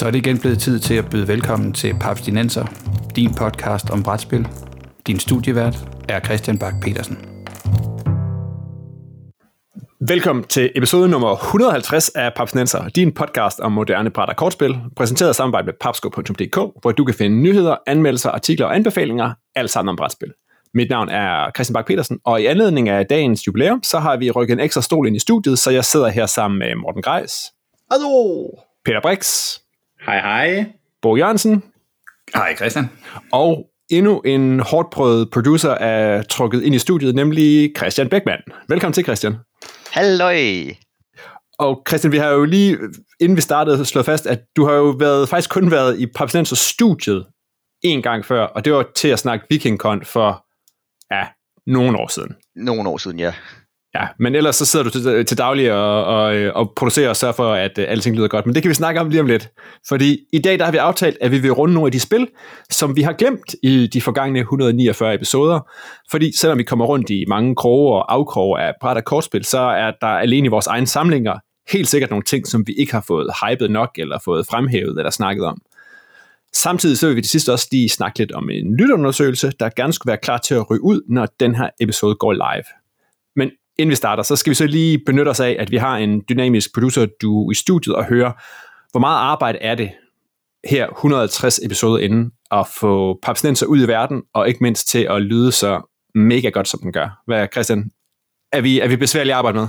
Så er det igen blevet tid til at byde velkommen til Papstinenser, din podcast om brætspil. Din studievært er Christian Bak petersen Velkommen til episode nummer 150 af Papsnenser, din podcast om moderne bræt og kortspil, præsenteret af samarbejde med papsko.dk, hvor du kan finde nyheder, anmeldelser, artikler og anbefalinger, alt sammen om brætspil. Mit navn er Christian Bak petersen og i anledning af dagens jubilæum, så har vi rykket en ekstra stol ind i studiet, så jeg sidder her sammen med Morten Greis. Hallo! Peter Brix. Hej hej. Bo Jørgensen. Hej Christian. Og endnu en hårdt prøvet producer er trukket ind i studiet, nemlig Christian Beckmann. Velkommen til, Christian. Halløj! Og Christian, vi har jo lige, inden vi startede, slået fast, at du har jo været, faktisk kun været i Papsnenser studiet en gang før, og det var til at snakke VikingCon for, ja, nogle år siden. Nogle år siden, ja. Ja, men ellers så sidder du til, til daglig og, og, og producerer og sørger for, at uh, alting lyder godt. Men det kan vi snakke om lige om lidt. Fordi i dag der har vi aftalt, at vi vil runde nogle af de spil, som vi har glemt i de forgangne 149 episoder. Fordi selvom vi kommer rundt i mange kroge og afkroge af bræt og kortspil, så er der alene i vores egne samlinger helt sikkert nogle ting, som vi ikke har fået hypet nok, eller fået fremhævet eller snakket om. Samtidig så vil vi til sidst også lige snakke lidt om en lytterundersøgelse, der gerne skulle være klar til at ryge ud, når den her episode går live. Men inden vi starter, så skal vi så lige benytte os af, at vi har en dynamisk producer du i studiet og høre, hvor meget arbejde er det her 150 episoder inden at få Papsnenser ud i verden, og ikke mindst til at lyde så mega godt, som den gør. Hvad, Christian? Er vi, er vi besværlige at arbejde med?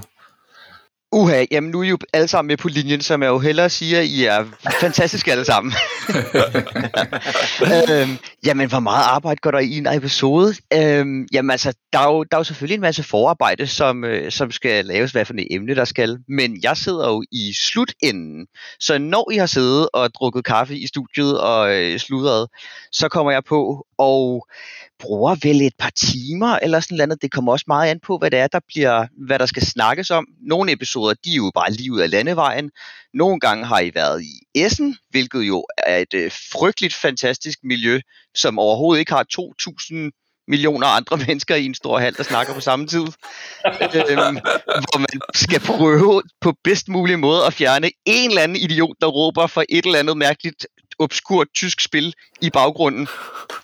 Uha, jamen nu er I jo alle sammen med på linjen, som jeg jo hellere siger, I er fantastiske alle sammen. øhm, jamen, hvor meget arbejde går der i en episode? Øhm, jamen altså, der er, jo, der er jo selvfølgelig en masse forarbejde, som, øh, som skal laves, hvad for et emne der skal. Men jeg sidder jo i slutenden, så når I har siddet og drukket kaffe i studiet og øh, sludret, så kommer jeg på, og bruger vel et par timer eller sådan noget. Det kommer også meget an på, hvad det er, der bliver, hvad der skal snakkes om. Nogle episoder, de er jo bare lige ud af landevejen. Nogle gange har I været i Essen, hvilket jo er et øh, frygteligt fantastisk miljø, som overhovedet ikke har 2.000 millioner andre mennesker i en stor hal, der snakker på samme tid. øhm, hvor man skal prøve på bedst mulig måde at fjerne en eller anden idiot, der råber for et eller andet mærkeligt obskurt tysk spil i baggrunden.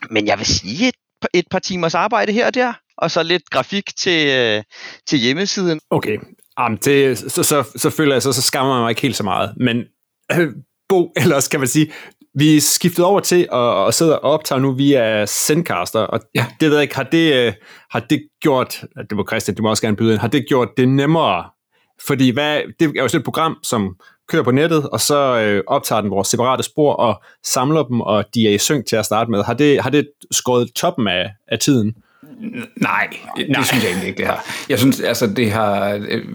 Men jeg vil sige, et par timers arbejde her og der, og så lidt grafik til, øh, til hjemmesiden. Okay, um, det, så, så, så føler jeg, så, så skammer jeg mig ikke helt så meget. Men øh, Bo, ellers kan man sige, vi er skiftet over til at, at sidde og optage nu via Sendcaster, og ja. det ved jeg ikke, har det, øh, har det gjort, det må Christian, du må også gerne byde ind, har det gjort det nemmere? Fordi hvad, det er jo sådan et program, som kører på nettet, og så øh, optager den vores separate spor og samler dem, og de er i synk til at starte med. Har det, har det skåret toppen af, af tiden? Nej, det Nej. synes jeg egentlig ikke, det har. Jeg synes, altså det har, øh,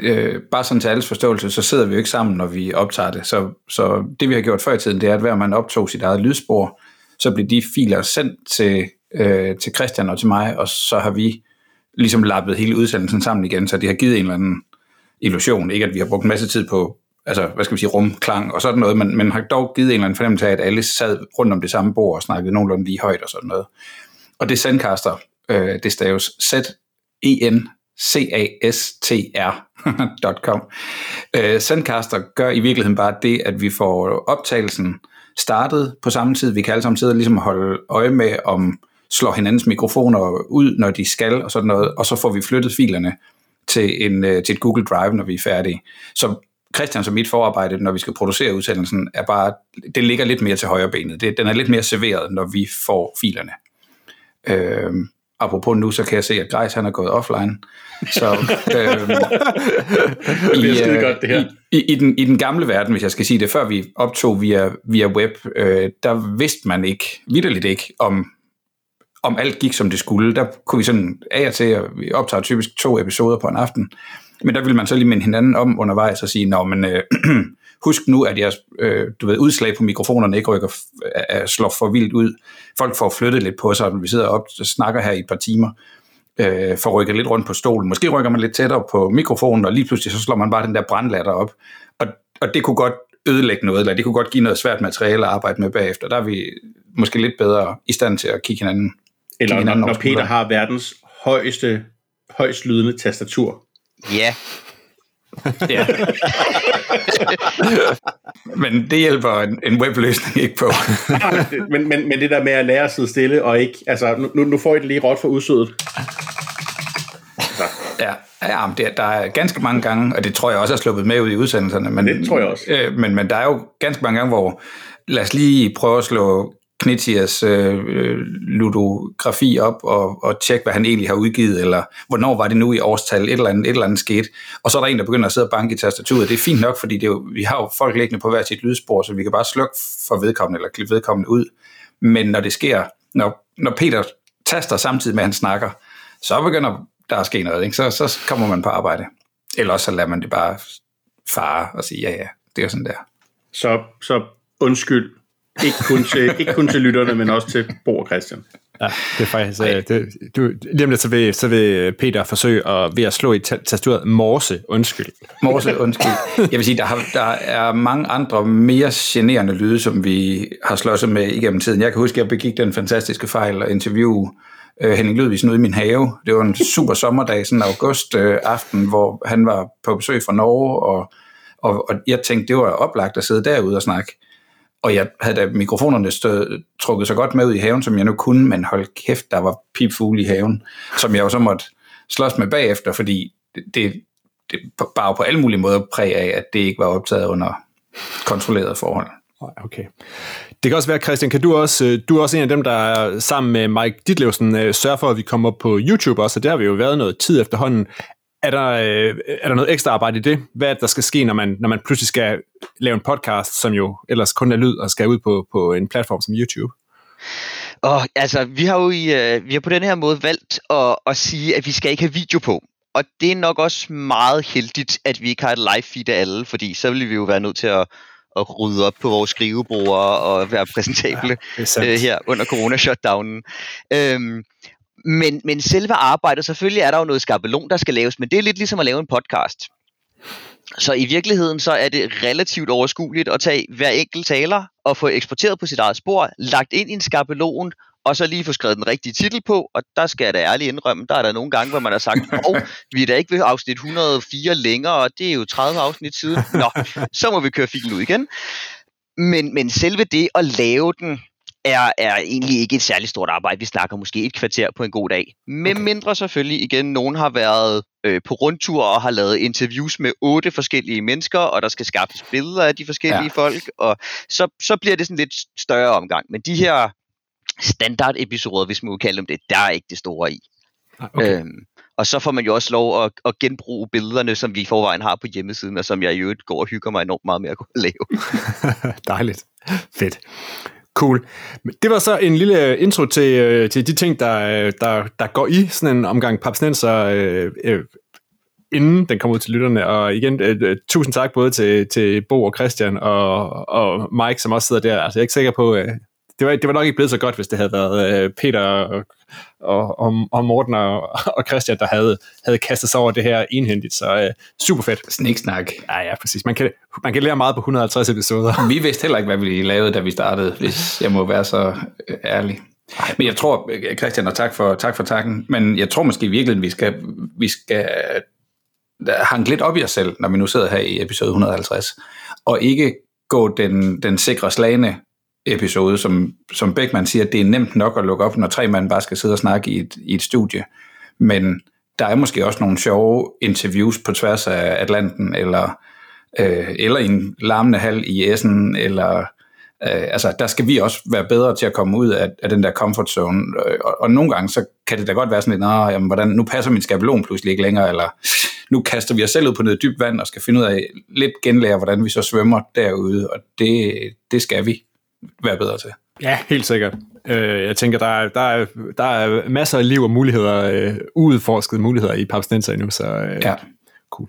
øh, bare sådan til alles forståelse, så sidder vi jo ikke sammen, når vi optager det. Så, så det vi har gjort før i tiden, det er, at hver man optog sit eget lydspor, så bliver de filer sendt til, øh, til Christian og til mig, og så har vi ligesom lappet hele udsendelsen sammen igen, så det har givet en eller anden illusion. Ikke at vi har brugt en masse tid på altså, hvad skal vi sige, rumklang og sådan noget, men, men har dog givet en eller anden fornemmelse af, at alle sad rundt om det samme bord og snakkede nogenlunde lige højt og sådan noget. Og det Sendcaster, øh, det staves z e n c a s t r.com. Øh, Sendcaster gør i virkeligheden bare det, at vi får optagelsen startet på samme tid. Vi kan alle sammen sidde og ligesom holde øje med, om slår hinandens mikrofoner ud, når de skal og sådan noget, og så får vi flyttet filerne til, en, øh, til et Google Drive, når vi er færdige. Så Christian som mit forarbejde, når vi skal producere udsendelsen, er bare, det ligger lidt mere til højre benet. Det, den er lidt mere serveret, når vi får filerne. Øh, apropos nu, så kan jeg se, at Grejs han er gået offline. Så, øh, i, det er godt, det her. I, i, i, den, I den gamle verden, hvis jeg skal sige det, før vi optog via, via web, øh, der vidste man ikke, vidderligt ikke, om, om alt gik som det skulle. Der kunne vi sådan af og til, at vi optager typisk to episoder på en aften, men der vil man så lige minde hinanden om undervejs og sige, Nå, men øh, husk nu, at jeres øh, du ved, udslag på mikrofonerne ikke rykker, øh, slår for vildt ud. Folk får flyttet lidt på sig, og vi sidder op og snakker her i et par timer, øh, får rykket lidt rundt på stolen. Måske rykker man lidt tættere på mikrofonen, og lige pludselig så slår man bare den der brandlatter op. Og, og det kunne godt ødelægge noget, eller det kunne godt give noget svært materiale at arbejde med bagefter. Der er vi måske lidt bedre i stand til at kigge hinanden. Eller kigge hinanden når, når Peter har verdens højeste, højst lydende tastatur, Ja. Ja. men det hjælper en, en webløsning ikke på. men, men, men det der med at lære at sidde stille og ikke, altså nu, nu får I det lige råt for udsødet. Så. Ja, ja men det, der er ganske mange gange, og det tror jeg også er sluppet med ud i udsendelserne. Men, det tror jeg også. Øh, men, men der er jo ganske mange gange, hvor lad os lige prøve at slå Knitias øh, øh, ludografi op og, og tjekke, hvad han egentlig har udgivet, eller hvornår var det nu i årstal, et eller andet, et eller andet skete. Og så er der en, der begynder at sidde og banke i tastaturet. Det er fint nok, fordi det er jo, vi har jo folk liggende på hver sit lydspor, så vi kan bare slukke for vedkommende, eller klippe vedkommende ud. Men når det sker, når, når Peter taster samtidig med, at han snakker, så begynder der at ske noget, ikke? Så, så kommer man på arbejde. Eller så lader man det bare fare og sige, ja ja, det er sådan der. Så, så undskyld, ikke kun til, ikke kun til lytterne, men også til Bo og Christian. Ja, det er faktisk... Ej. Det, du, lige om lidt, så vil, så vil Peter forsøge at, ved at slå i tastaturet morse, undskyld. Morse, undskyld. Jeg vil sige, der, har, der er mange andre mere generende lyde, som vi har slået med igennem tiden. Jeg kan huske, at jeg begik den fantastiske fejl at interviewe uh, Henning Ludvigsen ude i min have. Det var en super sommerdag, sådan en august uh, aften, hvor han var på besøg fra Norge, og, og, og jeg tænkte, det var oplagt at sidde derude og snakke og jeg havde da mikrofonerne stød, trukket så godt med ud i haven, som jeg nu kunne, men hold kæft, der var pipfugle i haven, som jeg jo så måtte slås med bagefter, fordi det, det, det bare på alle mulige måder præg af, at det ikke var optaget under kontrollerede forhold. Okay. Det kan også være, Christian, kan du også, øh, du er også en af dem, der sammen med Mike Ditlevsen øh, sørger for, at vi kommer på YouTube også, og der har vi jo været noget tid efterhånden. Er der, øh, er der noget ekstra arbejde i det? Hvad er det, der skal ske, når man, når man pludselig skal lave en podcast, som jo ellers kun er lyd, og skal ud på, på en platform som YouTube? Og altså, vi har jo i, uh, vi har på den her måde valgt at, at sige, at vi skal ikke have video på. Og det er nok også meget heldigt, at vi ikke har et live feed af alle, fordi så ville vi jo være nødt til at, at rydde op på vores skrivebord og være præsentable ja, uh, her under corona-shutdownen. Øhm, men, men selve arbejdet, selvfølgelig er der jo noget skabelon, der skal laves, men det er lidt ligesom at lave en podcast. Så i virkeligheden så er det relativt overskueligt at tage hver enkelt taler og få eksporteret på sit eget spor, lagt ind i en skabelon, og så lige få skrevet den rigtige titel på, og der skal jeg da ærligt indrømme, der er der nogle gange, hvor man har sagt, åh, vi er da ikke ved afsnit 104 længere, og det er jo 30 afsnit siden. Nå, så må vi køre filen ud igen. Men, men selve det at lave den, er, er egentlig ikke et særligt stort arbejde. Vi snakker måske et kvarter på en god dag. Men okay. mindre selvfølgelig igen, nogen har været øh, på rundtur og har lavet interviews med otte forskellige mennesker, og der skal skaffes billeder af de forskellige ja. folk, og så, så bliver det sådan lidt større omgang. Men de her standard episoder, hvis man må kalde dem det, der er ikke det store i. Okay. Øhm, og så får man jo også lov at, at genbruge billederne, som vi i forvejen har på hjemmesiden, og som jeg i øvrigt går og hygger mig enormt meget med at kunne lave. Dejligt. Fedt. Cool. Det var så en lille øh, intro til, øh, til de ting, der, øh, der, der går i sådan en omgang papsnenser, øh, øh, inden den kommer ud til lytterne. Og igen, øh, tusind tak både til, til Bo og Christian og, og Mike, som også sidder der. Altså, jeg er ikke sikker på, øh, det, var, det var nok ikke blevet så godt, hvis det havde været øh, Peter og, og, og, Morten og, og Christian, der havde, havde kastet sig over det her enhændigt. Så øh, super fedt. Sniksnak. Ja, ja, præcis. Man kan, man kan lære meget på 150 episoder. Vi vidste heller ikke, hvad vi lavede, da vi startede, hvis jeg må være så øh, ærlig. Men jeg tror, Christian, og tak for, tak for takken, men jeg tror måske virkelig, vi skal, vi skal hanke lidt op i os selv, når vi nu sidder her i episode 150, og ikke gå den, den sikre slagende episode, som, som Beckmann siger, at det er nemt nok at lukke op, når tre mand bare skal sidde og snakke i et, i et studie. Men der er måske også nogle sjove interviews på tværs af Atlanten, eller, øh, eller i en larmende hal i Essen, eller øh, altså, der skal vi også være bedre til at komme ud af, af den der comfort zone. Øh, og, og nogle gange, så kan det da godt være sådan lidt, jamen, hvordan, nu passer min skabelon pludselig ikke længere, eller nu kaster vi os selv ud på noget dybt vand, og skal finde ud af lidt genlære, hvordan vi så svømmer derude, og det, det skal vi være bedre til. Ja, helt sikkert. Øh, jeg tænker, der er, der, er, der er masser af liv og muligheder, øh, uudforskede muligheder i Papstenser endnu, så øh, ja. cool.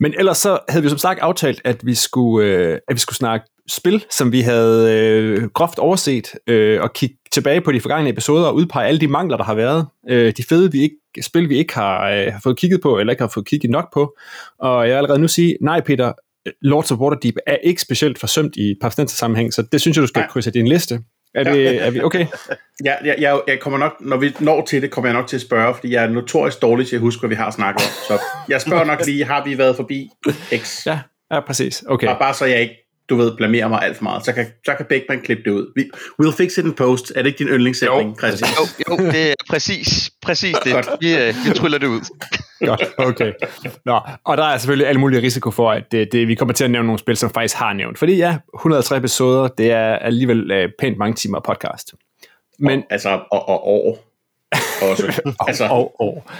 Men ellers så havde vi som sagt aftalt, at vi skulle, øh, at vi skulle snakke spil, som vi havde øh, groft overset, øh, og kigge tilbage på de forgangne episoder og udpege alle de mangler, der har været. Øh, de fede vi ikke, spil, vi ikke har, øh, har fået kigget på, eller ikke har fået kigget nok på. Og jeg vil allerede nu sige, nej Peter, Lords of Waterdeep er ikke specielt forsømt i sammenhæng, så det synes jeg, du skal ja. krydse din liste. Er, det, er vi okay? Ja, jeg, jeg, jeg kommer nok, når vi når til det, kommer jeg nok til at spørge, fordi jeg er notorisk dårlig til at huske, hvad vi har snakket om. Så jeg spørger nok lige, har vi været forbi X? Ja, ja præcis. Okay. Bare, bare så jeg ikke, du ved, blamerer mig alt for meget. Så kan, så kan Beckman klippe det ud. Vi, we'll fix it in post. Er det ikke din yndlingssætning, Christian? Jo, jo, det er præcis, præcis det. Vi, øh, vi tryller det ud. Godt, okay. Nå, og der er selvfølgelig alle mulige risiko for, at det, det, vi kommer til at nævne nogle spil, som faktisk har nævnt. Fordi ja, 103 episoder, det er alligevel uh, pænt mange timer podcast. Men, og, altså, og, og år. Også. altså, og år.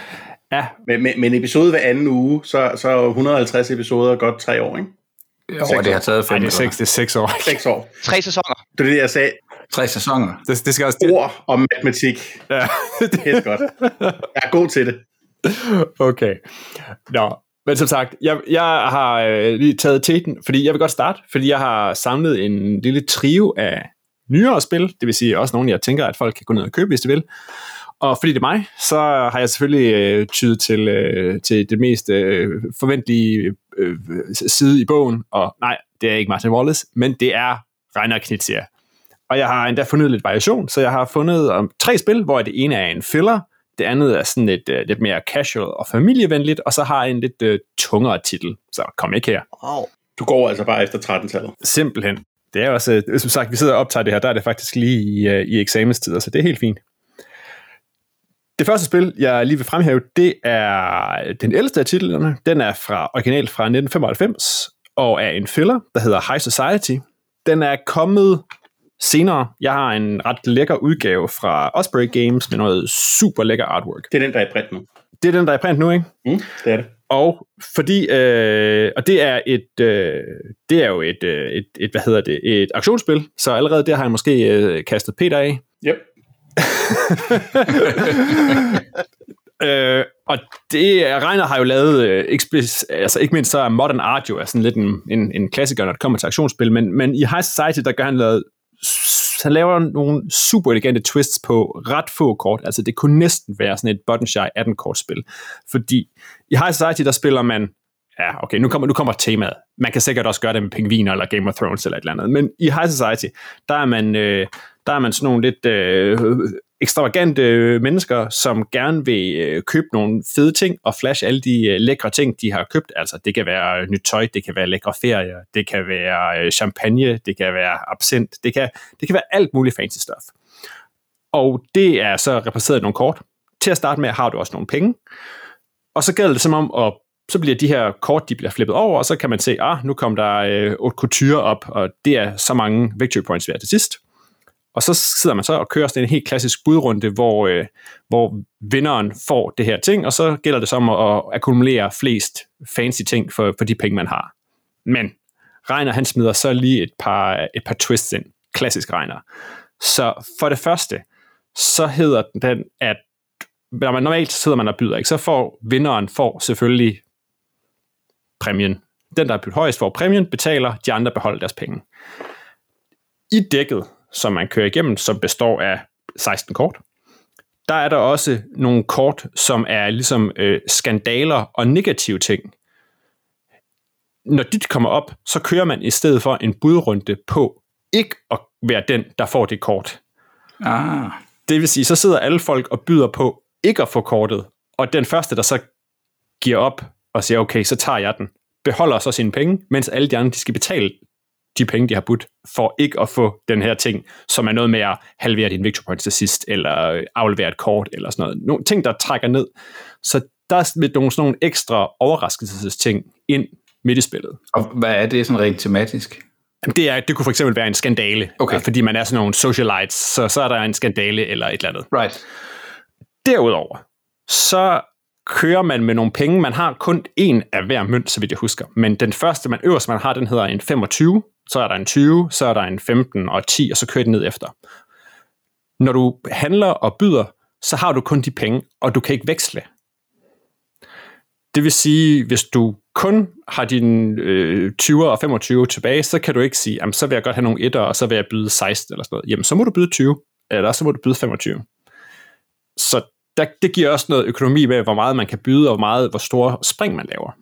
Ja. Men, men, men episode hver anden uge, så, så 150 episoder godt tre år, ikke? Jo, det har taget fem Ej, det er seks, det er seks år. Seks år. Tre sæsoner. Det er det, jeg sagde. Tre sæsoner. Det, det skal også... Ord og matematik. Ja. det er godt. Jeg er god til det. Okay. Nå, men som sagt, jeg, jeg har øh, lige taget teten, fordi jeg vil godt starte, fordi jeg har samlet en lille trio af nyere spil, det vil sige også nogle, jeg tænker, at folk kan gå ned og købe, hvis de vil. Og fordi det er mig, så har jeg selvfølgelig øh, tydet til, øh, til det mest øh, forventelige øh, side i bogen, og nej, det er ikke Martin Wallace, men det er Reiner Knizia. Og jeg har endda fundet lidt variation, så jeg har fundet om tre spil, hvor det ene er en filler, det andet er sådan lidt, uh, lidt mere casual og familievenligt, og så har jeg en lidt uh, tungere titel. Så kom ikke her. Wow. Du går altså bare efter 13-tallet. Simpelthen. Det er også, uh, som sagt, vi sidder og optager det her, der er det faktisk lige i, uh, i eksamenstider, så det er helt fint. Det første spil, jeg lige vil fremhæve, det er den ældste af titlerne. Den er fra originalt fra 1995, og er en filler, der hedder High Society. Den er kommet senere. Jeg har en ret lækker udgave fra Osprey Games med noget super lækker artwork. Det er den, der er i print nu. Det er den, der er i print nu, ikke? Mm, det er det. Og fordi, øh, og det er et, øh, det er jo et, øh, et, et, hvad hedder det, et aktionsspil, så allerede der har jeg måske øh, kastet Peter af. Yep. øh, og det, Reiner har jo lavet, øh, altså ikke mindst så er Modern Art jo er sådan lidt en, en, en klassiker, når det kommer til aktionsspil, men, men i High Society, der gør han lavet han laver nogle super elegante twists på ret få kort. Altså det kunne næsten være sådan et button shy 18-kortspil. Fordi i High Society, der spiller man ja, okay, nu kommer, nu kommer temaet. Man kan sikkert også gøre det med pingviner eller Game of Thrones eller et eller andet. Men i High Society, der er man, øh, der er man sådan nogle lidt øh, ekstravagante øh, mennesker, som gerne vil øh, købe nogle fede ting og flash alle de øh, lækre ting, de har købt. Altså, det kan være øh, nyt tøj, det kan være lækre ferier, det kan være øh, champagne, det kan være absint, det kan, det kan være alt muligt fancy stuff. Og det er så repræsenteret i nogle kort. Til at starte med har du også nogle penge, og så gælder det som om at så bliver de her kort, de bliver flippet over, og så kan man se, ah, nu kom der øh, otte couture op, og det er så mange victory points værd til sidst. Og så sidder man så og kører sådan en helt klassisk budrunde, hvor, øh, hvor vinderen får det her ting, og så gælder det som at, at akkumulere flest fancy ting for, for de penge, man har. Men Regner, han smider så lige et par, et par twists ind. Klassisk Regner. Så for det første, så hedder den, at når man normalt sidder man og byder, ikke, så får vinderen får selvfølgelig præmien. Den, der er bydt højst, får præmien, betaler, de andre beholder deres penge. I dækket, som man kører igennem, som består af 16 kort, der er der også nogle kort, som er ligesom øh, skandaler og negative ting. Når dit kommer op, så kører man i stedet for en budrunde på ikke at være den, der får det kort. Ah. Det vil sige, så sidder alle folk og byder på ikke at få kortet, og den første, der så giver op og siger, okay, så tager jeg den, beholder så sine penge, mens alle de andre, de skal betale de penge, de har budt, for ikke at få den her ting, som er noget med at halvere din victory points til sidst, eller aflevere et kort, eller sådan noget. Nogle ting, der trækker ned. Så der er lidt nogle, sådan nogle ekstra overraskelsesting ind midt i spillet. Og hvad er det sådan rent tematisk? Det, er, det kunne for eksempel være en skandale, okay. fordi man er sådan nogle socialites, så, så er der en skandale eller et eller andet. Right. Derudover, så kører man med nogle penge. Man har kun en af hver mønt, så vidt jeg husker. Men den første, man øverst man har, den hedder en 25, så er der en 20, så er der en 15 og 10, og så kører det ned efter. Når du handler og byder, så har du kun de penge, og du kan ikke veksle. Det vil sige, hvis du kun har dine øh, 20 og 25 tilbage, så kan du ikke sige, jamen, så vil jeg godt have nogle 1'er, og så vil jeg byde 16 eller sådan noget. Jamen, så må du byde 20, eller så må du byde 25. Der, det giver også noget økonomi med, hvor meget man kan byde, og hvor, meget, hvor store spring man laver.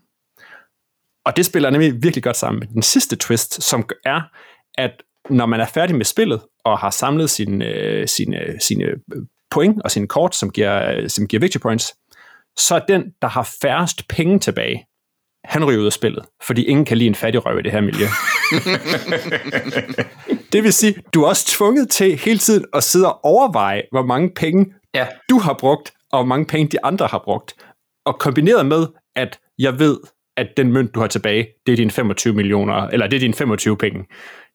Og det spiller nemlig virkelig godt sammen med den sidste twist, som er, at når man er færdig med spillet, og har samlet sine, øh, sine, sine point og sine kort, som giver, som giver victory points, så er den, der har færrest penge tilbage, han ryger ud af spillet, fordi ingen kan lide en fattig røv i det her miljø. det vil sige, du er også tvunget til hele tiden at sidde og overveje, hvor mange penge ja. du har brugt, og hvor mange penge de andre har brugt. Og kombineret med, at jeg ved, at den mønt, du har tilbage, det er din 25 millioner, eller det er din 25 penge,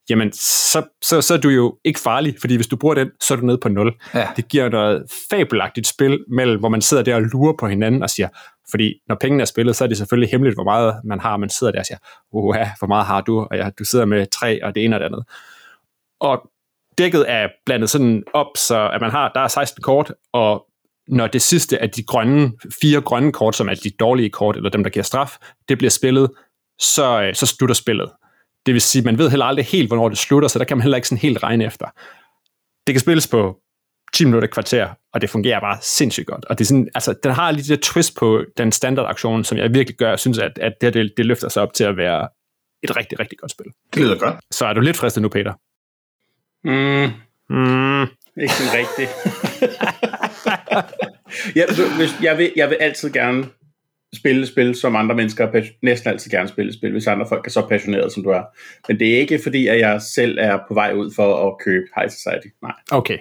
jamen så, så, så er du jo ikke farlig, fordi hvis du bruger den, så er du nede på 0. Ja. Det giver noget fabelagtigt spil, mellem, hvor man sidder der og lurer på hinanden og siger, fordi når pengene er spillet, så er det selvfølgelig hemmeligt, hvor meget man har. Man sidder der og siger, uha, hvor meget har du? Og ja, du sidder med tre og det ene og det andet. Og dækket er blandet sådan op, så at man har, der er 16 kort, og når det sidste af de grønne, fire grønne kort, som er de dårlige kort, eller dem, der giver straf, det bliver spillet, så, øh, så slutter spillet. Det vil sige, man ved heller aldrig helt, hvornår det slutter, så der kan man heller ikke sådan helt regne efter. Det kan spilles på 10 minutter kvarter, og det fungerer bare sindssygt godt. Og det er sådan, altså, den har lige det twist på den standardaktion, som jeg virkelig gør, jeg synes, at, at det, det, det løfter sig op til at være et rigtig, rigtig godt spil. Det lyder godt. Så er du lidt fristet nu, Peter? Mm. Mm. Ikke sådan rigtigt. ja, hvis, jeg, vil, jeg vil altid gerne spille spil, som andre mennesker er næsten altid gerne spille spil, hvis andre folk er så passionerede, som du er. Men det er ikke fordi, at jeg selv er på vej ud for at købe High Society. Nej. Okay.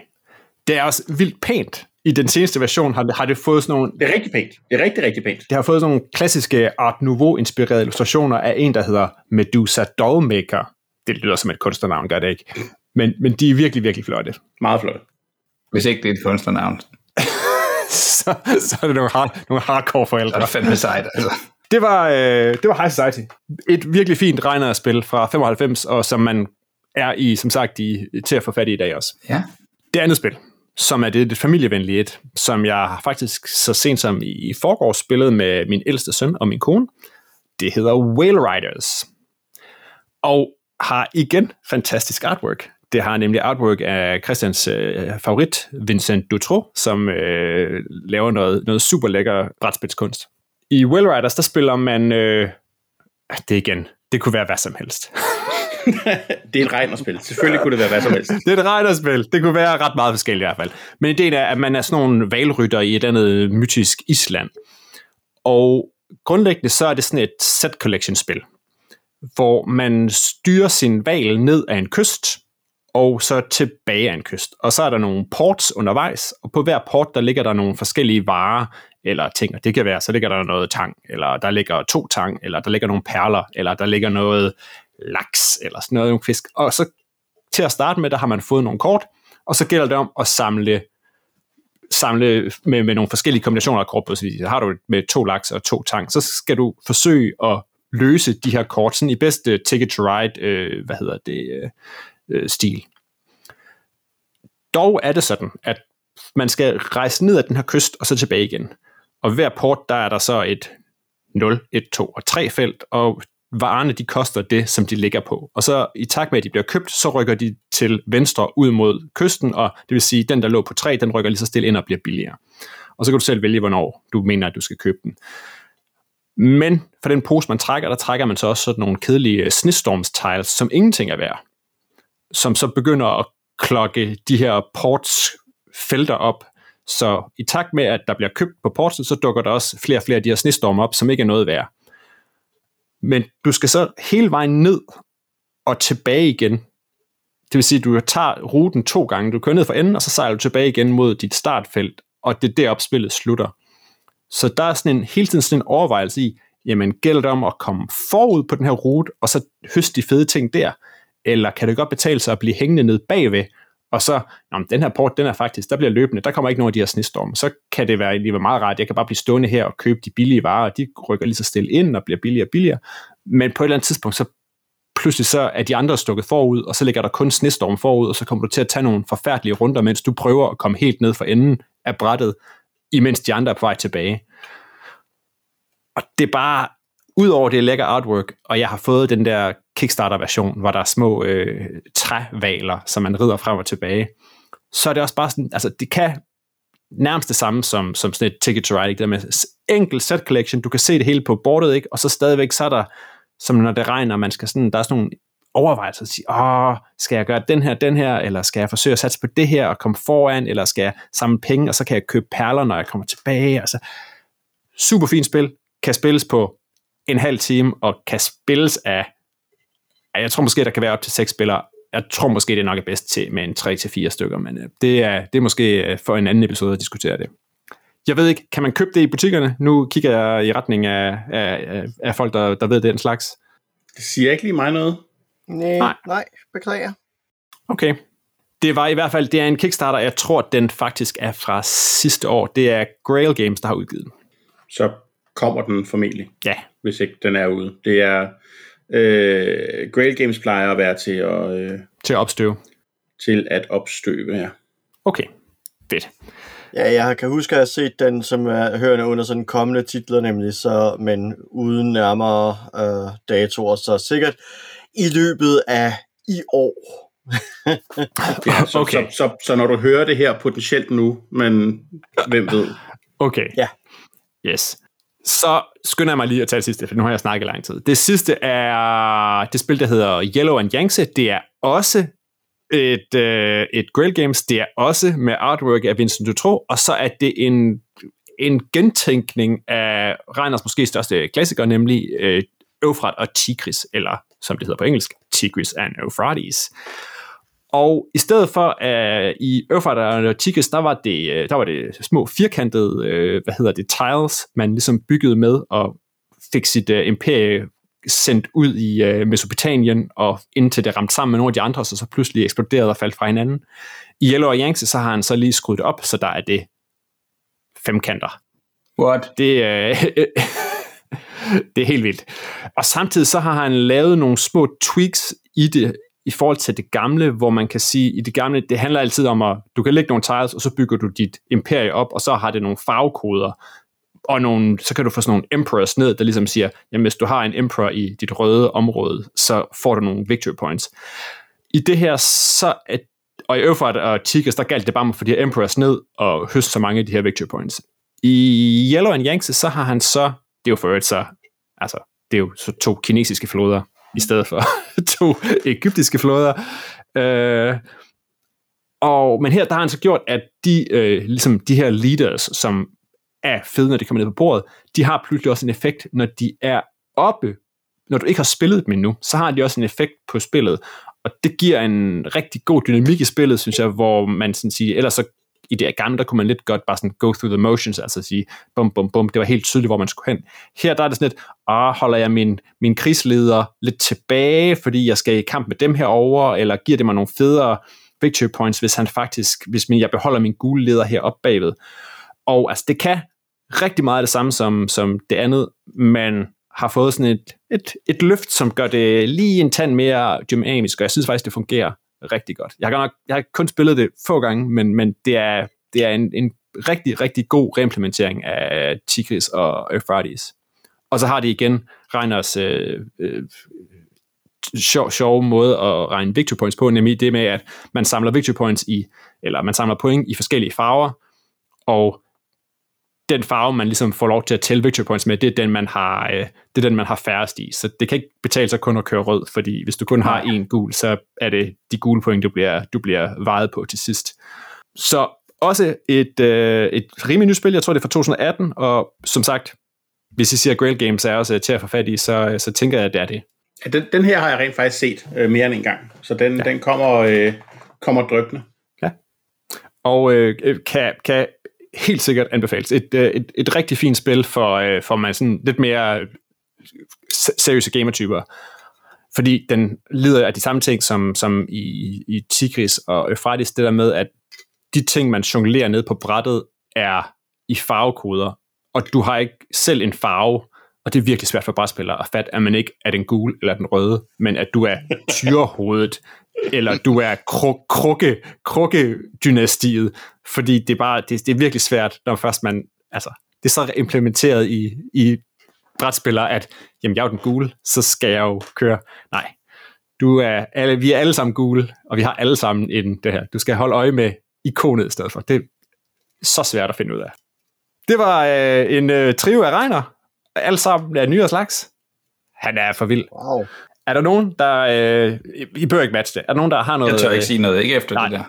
Det er også vildt pænt. I den seneste version har det, har det fået sådan nogle... Det er rigtig pænt. Det er rigtig, rigtig pænt. Det har fået sådan nogle klassiske Art Nouveau-inspirerede illustrationer af en, der hedder Medusa Dollmaker. Det lyder som et kunstnernavn, gør det ikke. Men, men de er virkelig, virkelig flotte. Meget flotte. Hvis ikke det er et kunstnernavn. så, så er det nogle, hard, nogle hardcore forældre. Det er fandme sejt, altså. Det var, øh, det var High Society. Et virkelig fint regnerspil fra 95, og som man er i, som sagt, i, til at få fat i i dag også. Ja. Det andet spil, som er det, det familievenlige et, som jeg faktisk så sent som i forgårs spillede med min ældste søn og min kone. Det hedder Whale Riders. Og har igen fantastisk artwork. Det har nemlig artwork af Christians øh, favorit, Vincent Dutro, som øh, laver noget, noget super lækker brætspilskunst. I Whale Riders, der spiller man... Øh, det igen, det kunne være hvad som helst. det er et regnerspil. Selvfølgelig kunne det være hvad som helst. det er et regnerspil. Det kunne være ret meget forskelligt i hvert fald. Men ideen er, at man er sådan nogle valrytter i et andet mytisk Island. Og grundlæggende så er det sådan et set collection spil, hvor man styrer sin val ned af en kyst, og så tilbage af en kyst. Og så er der nogle ports undervejs, og på hver port, der ligger der nogle forskellige varer, eller ting, og det kan være, så ligger der noget tang, eller der ligger to tang, eller der ligger nogle perler, eller der ligger noget laks, eller sådan noget, nogle fisk. Og så til at starte med, der har man fået nogle kort, og så gælder det om at samle samle med, med nogle forskellige kombinationer af kort, på. så har du med to laks og to tang, så skal du forsøge at løse de her kort sådan i bedste Ticket to Ride, øh, hvad hedder det, øh, øh, stil. Dog er det sådan, at man skal rejse ned ad den her kyst og så tilbage igen. Og hver port, der er der så et 0, 1, 2 og 3 felt, og varerne de koster det, som de ligger på. Og så i takt med, at de bliver købt, så rykker de til venstre ud mod kysten, og det vil sige, at den, der lå på 3, den rykker lige så stille ind og bliver billigere. Og så kan du selv vælge, hvornår du mener, at du skal købe den. Men for den pose, man trækker, der trækker man så også sådan nogle kedelige snestormstiles, som ingenting er værd som så begynder at klokke de her ports felter op. Så i takt med, at der bliver købt på portet, så dukker der også flere og flere af de her snestorme op, som ikke er noget værd. Men du skal så hele vejen ned og tilbage igen. Det vil sige, at du tager ruten to gange. Du kører ned for enden, og så sejler du tilbage igen mod dit startfelt, og det er deroppe spillet slutter. Så der er sådan en, hele tiden sådan en overvejelse i, jamen gælder det om at komme forud på den her rute, og så høste de fede ting der, eller kan det godt betale sig at blive hængende ned bagved, og så, nå, den her port, den er faktisk, der bliver løbende, der kommer ikke nogen af de her snestorme, så kan det være lige meget rart, jeg kan bare blive stående her og købe de billige varer, og de rykker lige så stille ind og bliver billigere og billigere, men på et eller andet tidspunkt, så pludselig så er de andre stukket forud, og så ligger der kun snestorm forud, og så kommer du til at tage nogle forfærdelige runder, mens du prøver at komme helt ned for enden af brættet, imens de andre er på vej tilbage. Og det er bare, Udover det lækker artwork, og jeg har fået den der Kickstarter-version, hvor der er små øh, trævaler, som man rider frem og tilbage, så er det også bare sådan, altså det kan nærmest det samme som, som sådan et Ticket to Ride, ikke? der med enkelt set collection, du kan se det hele på bordet, ikke? og så stadigvæk, så er der, som når det regner, man skal sådan, der er sådan nogle overvejelser at sige, åh, skal jeg gøre den her, den her, eller skal jeg forsøge at satse på det her og komme foran, eller skal jeg samle penge, og så kan jeg købe perler, når jeg kommer tilbage. Altså, super fint spil, kan spilles på en halv time, og kan spilles af, jeg tror måske, der kan være op til seks spillere. Jeg tror måske, det er nok er bedst til med en 3-4 stykker, men øh, det er, det er måske øh, for en anden episode at diskutere det. Jeg ved ikke, kan man købe det i butikkerne? Nu kigger jeg i retning af, af, af folk, der, der ved den slags. Det siger ikke lige mig noget. Nej, nej, nej beklager. Okay. Det var i hvert fald, det er en Kickstarter, jeg tror, den faktisk er fra sidste år. Det er Grail Games, der har udgivet den. Så kommer den formentlig. Ja. Hvis ikke den er ude. Det er, øh, Grail Games plejer at være til at... Øh, til at opstøve. Til at opstøve, ja. Okay, fedt. Ja, jeg kan huske, at jeg har set den, som er hørende under sådan kommende titler, nemlig så, men uden nærmere øh, datoer, så sikkert i løbet af i år. ja, så, okay. så, så, så når du hører det her potentielt nu, men hvem ved? Okay. Ja. Yes. Så skynder jeg mig lige at tage det sidste, for nu har jeg snakket lang tid. Det sidste er det spil, der hedder Yellow and Yangtze. Det er også et, øh, et Grail Games. Det er også med artwork af Vincent Dutro, og så er det en, en gentænkning af Reiners måske største klassiker, nemlig øh, Eufrat og Tigris, eller som det hedder på engelsk, Tigris and Euphrates. Og i stedet for uh, i Eufrat og Tigris, der var det, uh, der var det små firkantede, uh, hvad hedder det, tiles, man ligesom byggede med og fik sit uh, imperie sendt ud i uh, Mesopotamien, og indtil det ramte sammen med nogle af de andre, så så pludselig eksploderede og faldt fra hinanden. I Yellow Yangtze, så har han så lige skruet det op, så der er det femkanter. What? Det, uh, det er helt vildt. Og samtidig så har han lavet nogle små tweaks i det, i forhold til det gamle, hvor man kan sige, i det gamle, det handler altid om, at du kan lægge nogle tiles, og så bygger du dit imperie op, og så har det nogle farvekoder, og nogle, så kan du få sådan nogle emperors ned, der ligesom siger, jamen hvis du har en emperor i dit røde område, så får du nogle victory points. I det her, så at, og i Euphrat og Tigers, der galt det bare med at få de her emperors ned, og høste så mange af de her victory points. I Yellow and Yangtze, så har han så, det er jo for øvrigt så, altså, det er jo så to kinesiske floder, i stedet for to egyptiske flåder. Øh, og, men her der har han så gjort, at de, øh, ligesom de her leaders, som er fede, når de kommer ned på bordet, de har pludselig også en effekt, når de er oppe. Når du ikke har spillet dem endnu, så har de også en effekt på spillet. Og det giver en rigtig god dynamik i spillet, synes jeg, hvor man sådan siger, ellers så i det gamle, der kunne man lidt godt bare sådan go through the motions, altså sige bum, bum, bum, det var helt tydeligt, hvor man skulle hen. Her der er det sådan lidt, ah, holder jeg min, min krigsleder lidt tilbage, fordi jeg skal i kamp med dem herover eller giver det mig nogle federe victory points, hvis han faktisk, hvis min, jeg beholder min gule leder her op bagved. Og altså, det kan rigtig meget af det samme som, som det andet, men har fået sådan et, et, et løft, som gør det lige en tand mere dynamisk, og jeg synes faktisk, det fungerer rigtig godt. Jeg har, nok, jeg har kun spillet det få gange, men, men det er, det er en, en rigtig, rigtig god reimplementering af Tigris og Euphrates. Og så har de igen Reiners øh, øh, sjov, sjov måde at regne victory points på, nemlig det med, at man samler victory points i, eller man samler point i forskellige farver, og den farve, man ligesom får lov til at tælle victory points med, det er den, man har, øh, det er den, man har færrest i. Så det kan ikke betale sig kun at køre rød, fordi hvis du kun har en gul, så er det de gule point, du bliver, du bliver vejet på til sidst. Så også et, øh, et rimelig nyt spil, jeg tror det er fra 2018, og som sagt, hvis I siger Grail Games er også til at få fat i, så, så tænker jeg, at det er det. Ja, den, den her har jeg rent faktisk set øh, mere end en gang, så den, ja. den kommer, øh, kommer drøbende. Ja. Og øh, kan, kan helt sikkert anbefales. Et, øh, et, et rigtig fint spil for, øh, for man sådan lidt mere seriøse gamertyper. Fordi den lider af de samme ting som, som i, i Tigris og Euphrates, det der med, at de ting, man jonglerer ned på brættet, er i farvekoder, og du har ikke selv en farve, og det er virkelig svært for brætspillere at fatte, at man ikke er den gule eller den røde, men at du er tyrehovedet, eller du er kruk, krukke, krukke-dynastiet, fordi det er bare, det, det er virkelig svært, når først man, altså, det er så implementeret i, i brætspillere, at jamen, jeg er jo den gule, så skal jeg jo køre. Nej, du er alle, vi er alle sammen gule, og vi har alle sammen en, det her. Du skal holde øje med ikonet i stedet for. Det er så svært at finde ud af. Det var øh, en øh, trio af regner. Alle sammen er nye slags. Han er for vild. Wow. Er der nogen, der... Øh, I bør ikke matche det. Er der nogen, der har noget... Jeg tør ikke sige noget, ikke efter Nej. det der.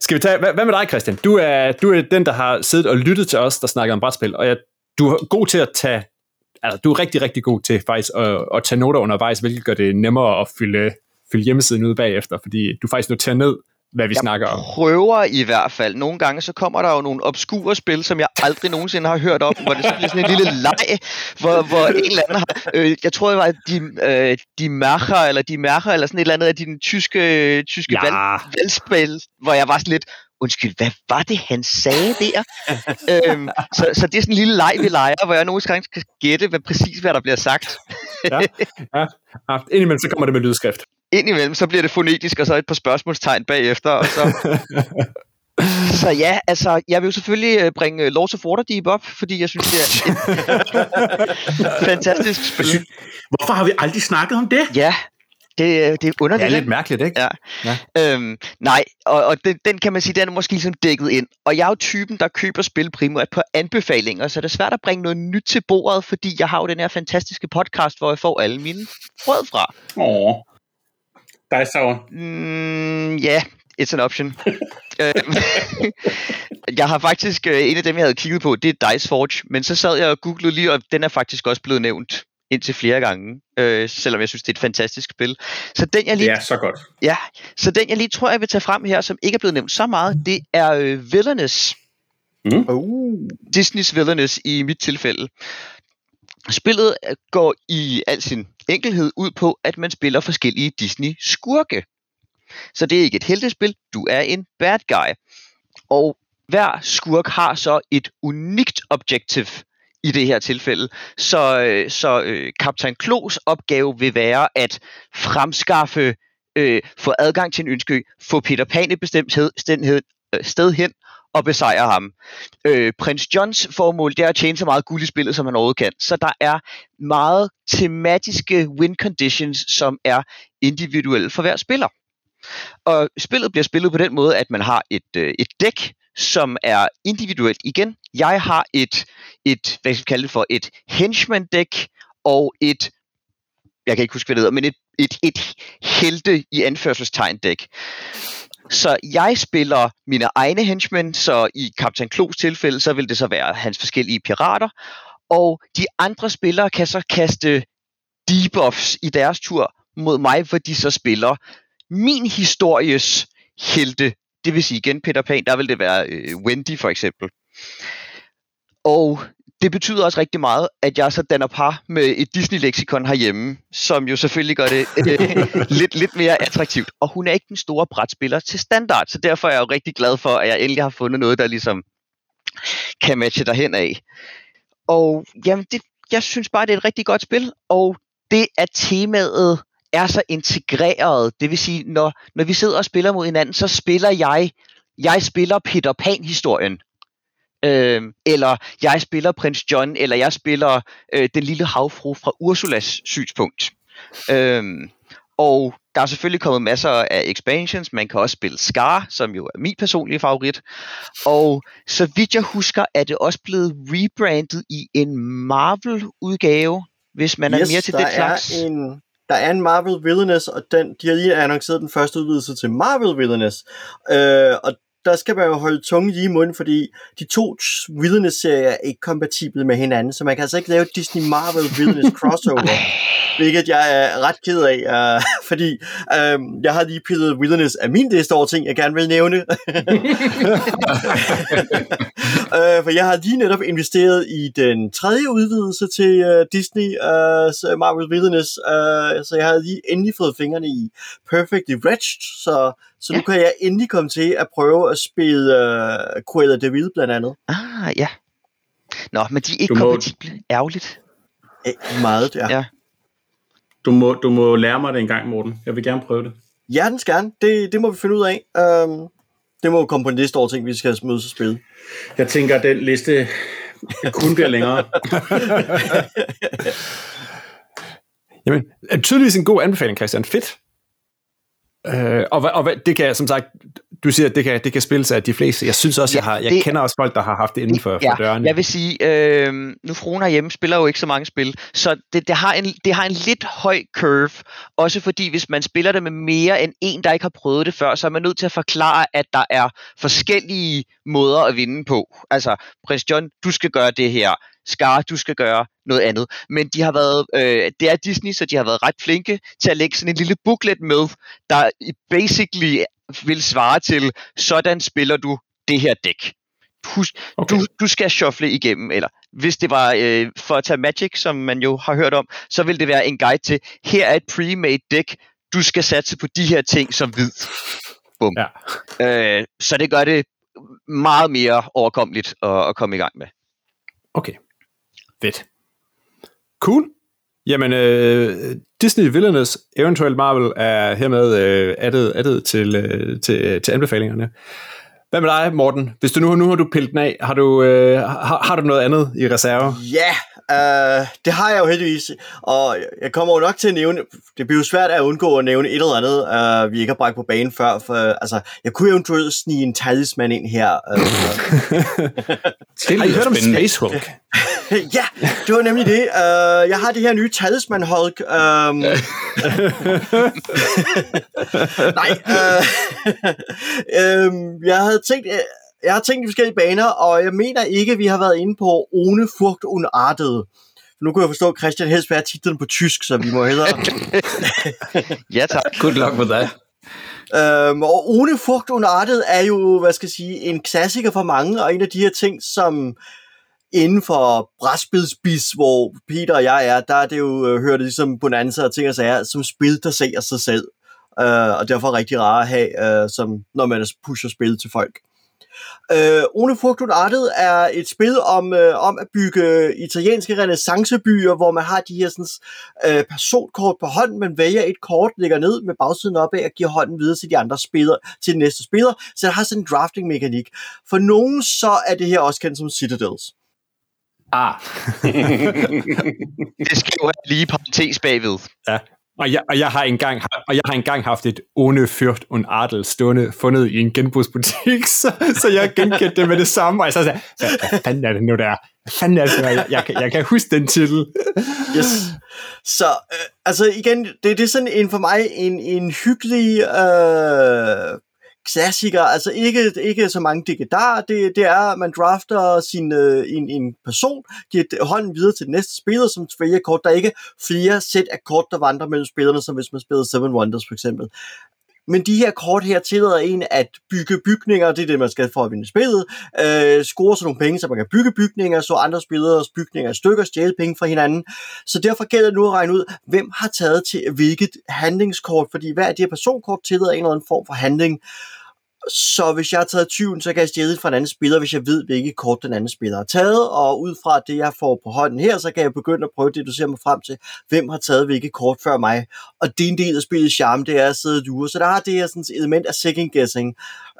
Skal vi tage... Hvad, hvad med dig, Christian? Du er, du er den, der har siddet og lyttet til os, der snakker om brætspil, og jeg, du er god til at tage... Altså, du er rigtig, rigtig god til faktisk at, at tage noter undervejs, hvilket gør det nemmere at fylde, fylde hjemmesiden ud bagefter, fordi du faktisk noterer ned, hvad vi Jeg snakker om. prøver i hvert fald. Nogle gange så kommer der jo nogle obskure spil, som jeg aldrig nogensinde har hørt om, hvor det så bliver sådan en lille leg, hvor, hvor en eller anden har... Øh, jeg tror, det var de, øh, de Macher, eller de Macher, eller sådan et eller andet af dine tyske, tyske Ja. valg, valgspil, hvor jeg var sådan lidt, undskyld, hvad var det, han sagde der? øhm, så, så det er sådan en lille leg, vi leger, hvor jeg nogle gange skal gætte, hvad præcis hvad der bliver sagt. Ja, ja. ja. Indimellem så kommer det med lydskrift. Indimellem, så bliver det fonetisk, og så et par spørgsmålstegn bagefter, og så... Så ja, altså, jeg vil jo selvfølgelig øh, bringe øh, Lords of Waterdeep op, fordi jeg synes, det er et fantastisk spil. Hvorfor har vi aldrig snakket om det? Ja, det, øh, det er Det underligt. er lidt mærkeligt, ikke? Ja. Øhm, nej, og, og den, den kan man sige, den er måske ligesom dækket ind. Og jeg er jo typen, der køber spil primært på anbefalinger, så det er svært at bringe noget nyt til bordet, fordi jeg har jo den her fantastiske podcast, hvor jeg får alle mine råd fra. Åh. Dig, Sauer. Mm, ja, yeah, it's an option. Øhm, jeg har faktisk, øh, en af dem, jeg havde kigget på, det er Dice Forge, men så sad jeg og googlede lige, og den er faktisk også blevet nævnt indtil flere gange, øh, selvom jeg synes, det er et fantastisk spil. Så den, jeg lige Det er så godt. Ja, så den jeg lige tror, jeg vil tage frem her, som ikke er blevet nævnt så meget, det er øh, Villainous. Uh. Disneys Villainous i mit tilfælde. Spillet øh, går i al sin enkelhed ud på, at man spiller forskellige Disney-skurke. Så det er ikke et heltespil, du er en bad guy. Og hver skurk har så et unikt objective i det her tilfælde. Så, øh, så øh, Kaptajn Klos opgave vil være at fremskaffe, øh, få adgang til en ønske, få Peter Pan i bestemt sted, øh, sted hen og besejre ham. Øh, Prins Johns formål det er at tjene så meget guld i spillet, som han overhovedet kan. Så der er meget tematiske win conditions, som er individuelle for hver spiller. Og spillet bliver spillet på den måde, at man har et, øh, et dæk, som er individuelt igen. Jeg har et, et hvad skal jeg kalde det for, et henchman deck og et, jeg kan ikke huske, hvad det hedder, men et, et, et helte i anførselstegn dæk. Så jeg spiller mine egne henchmen, så i Kaptajn Klos tilfælde, så vil det så være hans forskellige pirater, og de andre spillere kan så kaste debuffs i deres tur mod mig, hvor de så spiller min histories helte. Det vil sige igen Peter Pan, der vil det være øh, Wendy for eksempel. Og det betyder også rigtig meget, at jeg så danner par med et Disney-leksikon herhjemme, som jo selvfølgelig gør det øh, lidt, lidt mere attraktivt. Og hun er ikke den store brætspiller til standard, så derfor er jeg jo rigtig glad for, at jeg endelig har fundet noget, der ligesom kan matche derhen af. Og jamen, det, jeg synes bare, det er et rigtig godt spil, og det at temaet er så integreret, det vil sige, når, når vi sidder og spiller mod hinanden, så spiller jeg, jeg spiller Peter Pan-historien. Øhm, eller jeg spiller prins John, eller jeg spiller øh, den lille havfru fra Ursulas synspunkt. Øhm, og der er selvfølgelig kommet masser af expansions. Man kan også spille Scar, som jo er min personlige favorit. Og så vidt jeg husker, er det også blevet rebrandet i en Marvel-udgave, hvis man er mere til den slags. En, der er en Marvel Villainous, og den, de har lige annonceret den første udvidelse til Marvel Villainous. Øh, og der skal man jo holde tungen lige i munden, fordi de to Villainous-serier er ikke kompatible med hinanden, så man kan altså ikke lave Disney Marvel Villainous crossover, hvilket jeg er ret ked af, uh, fordi uh, jeg har lige pillet Villainous af min liste over ting, jeg gerne vil nævne. uh, for jeg har lige netop investeret i den tredje udvidelse til uh, Disney uh, Marvel Villainous, uh, så jeg har lige endelig fået fingrene i Perfectly Wretched, så, så nu Ja. kan jeg endelig komme til at prøve at spille uh, Cruella de Vil blandt andet. Ah, ja. Nå, men de er ikke Du må- kompatible. Ærgerligt. Eh, meget, ja. Ja. Du må, du må lære mig det en gang, Morten. Jeg vil gerne prøve det. Hjertens gerne, det, det må vi finde ud af. Um, det må jo komme på en liste over ting, vi skal mødes og spille. Jeg tænker, at den liste kun bliver længere. Jamen, tydeligvis en god anbefaling, Christian. Fedt. Øh, og, og det kan som sagt, du siger, at det kan, det kan spilles af de fleste. Jeg synes også, ja, jeg, har, jeg det, kender også folk, der har haft det inden for, ja, for dørene. Jeg vil sige, øh, nu fruen herhjemme spiller jo ikke så mange spil, så det, det, har en, det har en lidt høj curve, også fordi hvis man spiller det med mere end en, der ikke har prøvet det før, så er man nødt til at forklare, at der er forskellige måder at vinde på. Altså, prins John, du skal gøre det her. Scar, du skal gøre noget andet. Men de har været, øh, det er Disney, så de har været ret flinke til at lægge sådan en lille booklet med, der basically vil svare til, sådan spiller du det her dæk. Husk, okay. du, du skal shuffle igennem, eller hvis det var øh, for at tage Magic, som man jo har hørt om, så vil det være en guide til, her er et pre-made dæk, du skal satse på de her ting som hvid. Bum. Ja. Øh, så det gør det meget mere overkommeligt at, at komme i gang med. Okay. Fedt. Cool. Jamen, øh, Disney Villainous, eventuelt Marvel, er hermed øh, addet, addet til, øh, til, til anbefalingerne. Hvad med dig, Morten? Hvis du nu, nu har du pillet den af, har du, øh, har, har du noget andet i reserve? Ja, Uh, det har jeg jo heldigvis, og jeg kommer jo nok til at nævne, det bliver jo svært at undgå at nævne et eller andet, uh, vi ikke har bragt på banen før, for altså, jeg kunne jo eventuelt snige en talisman ind her. Uh, har I hørt om Space Hulk? ja, det var nemlig det. Uh, jeg har det her nye talisman Hulk. Um, nej, uh, um, jeg havde tænkt, jeg har tænkt i forskellige baner, og jeg mener ikke, at vi har været inde på One Frugt Unartet. Nu kunne jeg forstå, at Christian helst vil have titlen på tysk, så vi må hellere... ja, tak. Good luck with that. Øhm, og One Frugt Unartet er jo, hvad skal jeg sige, en klassiker for mange, og en af de her ting, som inden for brætspilsbis, hvor Peter og jeg er, der er det jo øh, hørt ligesom Bonanza og ting og sager, som spil, der ser sig selv. Øh, og derfor er rigtig rart at have, øh, som, når man pusher spil til folk. Øh, One Frugt Artet er et spil om, øh, om at bygge italienske renaissancebyer, hvor man har de her sådan, øh, personkort på hånden. Man vælger et kort, lægger ned med bagsiden opad og giver hånden videre til de andre spillere, til den næste spiller. Så det har sådan en drafting-mekanik. For nogen så er det her også kendt som Citadels. Ah. det skal jo have lige parentes bagved. Ja. Og jeg, og jeg har engang, og jeg har engang haft et onde Fyrt und Adel stående fundet i en genbrugsbutik, så, så jeg genkendte det med det samme, og jeg så sagde, hvad fanden er det nu der? Hvad fanden er det nu? Jeg, jeg, jeg kan huske den titel. Yes. Så øh, altså igen, det, det er sådan en for mig en, en hyggelig øh, klassiker, altså ikke, ikke så mange digedar, det, det er, at man drafter sin, øh, en, en person, giver hånden videre til den næste spiller, som vælger kort. Der er ikke flere sæt af kort, der vandrer mellem spillerne, som hvis man spiller Seven Wonders for eksempel. Men de her kort her tillader en at bygge bygninger, det er det, man skal for at vinde spillet, øh, score så nogle penge, så man kan bygge bygninger, så andre spilleres bygninger i stykker, stjæle penge fra hinanden. Så derfor gælder det nu at regne ud, hvem har taget til hvilket handlingskort, fordi hver af de her personkort tillader en eller anden form for handling. Så hvis jeg har taget 20, så kan jeg stjæle fra en anden spiller, hvis jeg ved, hvilket kort den anden spiller har taget. Og ud fra det, jeg får på hånden her, så kan jeg begynde at prøve at deducere mig frem til, hvem har taget hvilket kort før mig. Og det er en del af spillets charme, det er at sidde og lure. Så der har det her sådan et element af second guessing,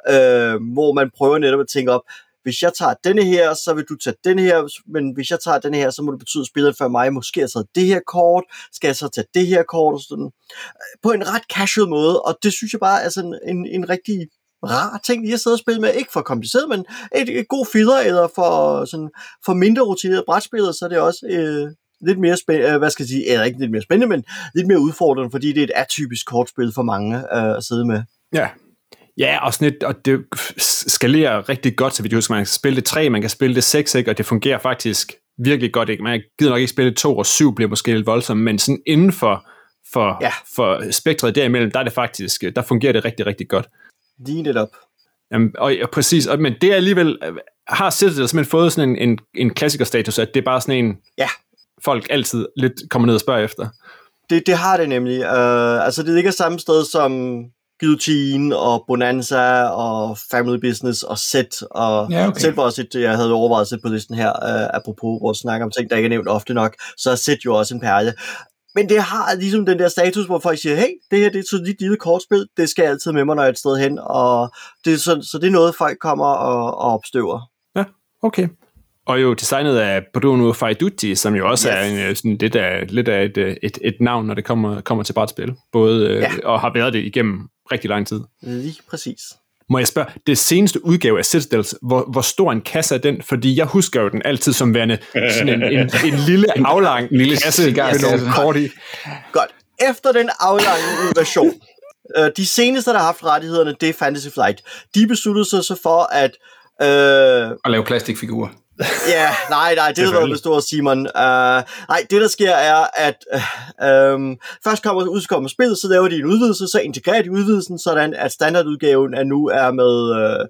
øh, hvor man prøver netop at tænke op, hvis jeg tager denne her, så vil du tage denne her, men hvis jeg tager denne her, så må det betyde, at spilleren før mig måske har taget det her kort, skal jeg så tage det her kort, og sådan. På en ret casual måde, og det synes jeg bare er sådan en, en rigtig rar ting lige at sidde og spille med. Ikke for kompliceret, men et, et god filler, eller for, sådan, for mindre rutineret brætspillere, så er det også øh, lidt mere spændende, øh, hvad skal jeg sige, eller ikke lidt mere spændende, men lidt mere udfordrende, fordi det er et atypisk kortspil for mange øh, at sidde med. Ja, Ja, og, sådan et, og det skalerer rigtig godt, så vi husker, man kan spille det 3, man kan spille det 6, ikke? og det fungerer faktisk virkelig godt. Ikke? Man gider nok ikke spille 2 og 7, bliver måske lidt voldsomt, men sådan inden for, for, ja. for spektret derimellem, der er det faktisk, der fungerer det rigtig, rigtig godt. Lige netop. Jamen, og, og præcis, og, men det er alligevel, har Citadel simpelthen fået sådan en, en, en klassikerstatus, at det er bare sådan en, ja. folk altid lidt kommer ned og spørger efter. Det, det har det nemlig. Uh, altså, det ligger samme sted som Guillotine og Bonanza og Family Business og Set. Og ja, okay. Set var også et, jeg havde overvejet at sætte på listen her, uh, apropos vores snak om ting, der ikke er nævnt ofte nok, så er Set jo også en perle. Men det har ligesom den der status, hvor folk siger, hey, det her det er et solidt lille kortspil, det skal jeg altid med mig, når jeg er et sted hen, og det er så, så det er noget, folk kommer og, og opstøver. Ja, okay. Og jo designet af Bruno Faiduti, som jo også yes. er en, øh, sådan lidt af, lidt af et, øh, et, et navn, når det kommer, kommer til brætspil. Både, øh, ja. og har været det igennem rigtig lang tid. Lige præcis. Må jeg spørge, det seneste udgave af Citadels, hvor, hvor stor en kasse er den? Fordi jeg husker jo den altid som værende sådan en, en, en lille aflang En lille kasse med cigarkasse. nogle kort i. Godt. Efter den aflange version, øh, de seneste, der har haft rettighederne, det er Fantasy Flight. De besluttede sig så for, at øh, Og lave plastikfigurer. Ja, nej, nej, det er noget med stor Simon. Uh, nej, det der sker er, at uh, um, først kommer udkommer spillet, så laver de en udvidelse, så integrerer de udvidelsen, sådan at standardudgaven er nu er med, uh,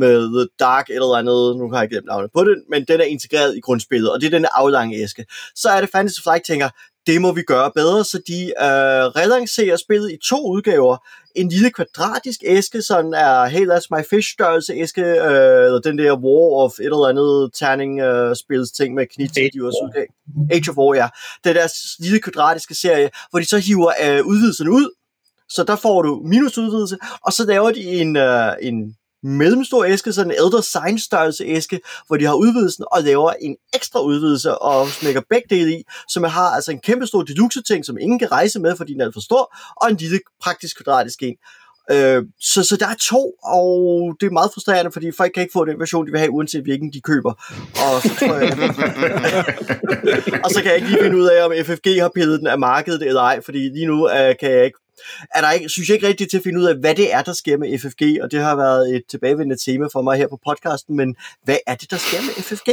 med Dark eller andet, nu har jeg glemt navnet på det, men den er integreret i grundspillet, og det er den aflange æske. Så er det Fantasy Flight tænker, det må vi gøre bedre, så de uh, relancerer spillet i to udgaver. En lille kvadratisk æske, sådan er Hey That's My Fish størrelse æske, eller den der War of et eller andet terning uh, spils ting med knit også udgav. Age of War, ja. Den der lille kvadratiske serie, hvor de så hiver uh, udvidelserne ud, så der får du minusudvidelse, og så laver de en, uh, en mellemstor æske, sådan en Elder Sign størrelse æske, hvor de har udvidelsen og laver en ekstra udvidelse og smækker begge dele i, så man har altså en kæmpe stor deluxe ting, som ingen kan rejse med, fordi den er for stor, og en lille praktisk kvadratisk en. Øh, så, så der er to, og det er meget frustrerende, fordi folk kan ikke få den version, de vil have, uanset hvilken de køber. Og så tror jeg, og så kan jeg ikke lige finde ud af, om FFG har pillet den af markedet eller ej, fordi lige nu øh, kan jeg ikke er der ikke, synes jeg ikke rigtigt til at finde ud af, hvad det er, der sker med FFG, og det har været et tilbagevendende tema for mig her på podcasten, men hvad er det, der sker med FFG?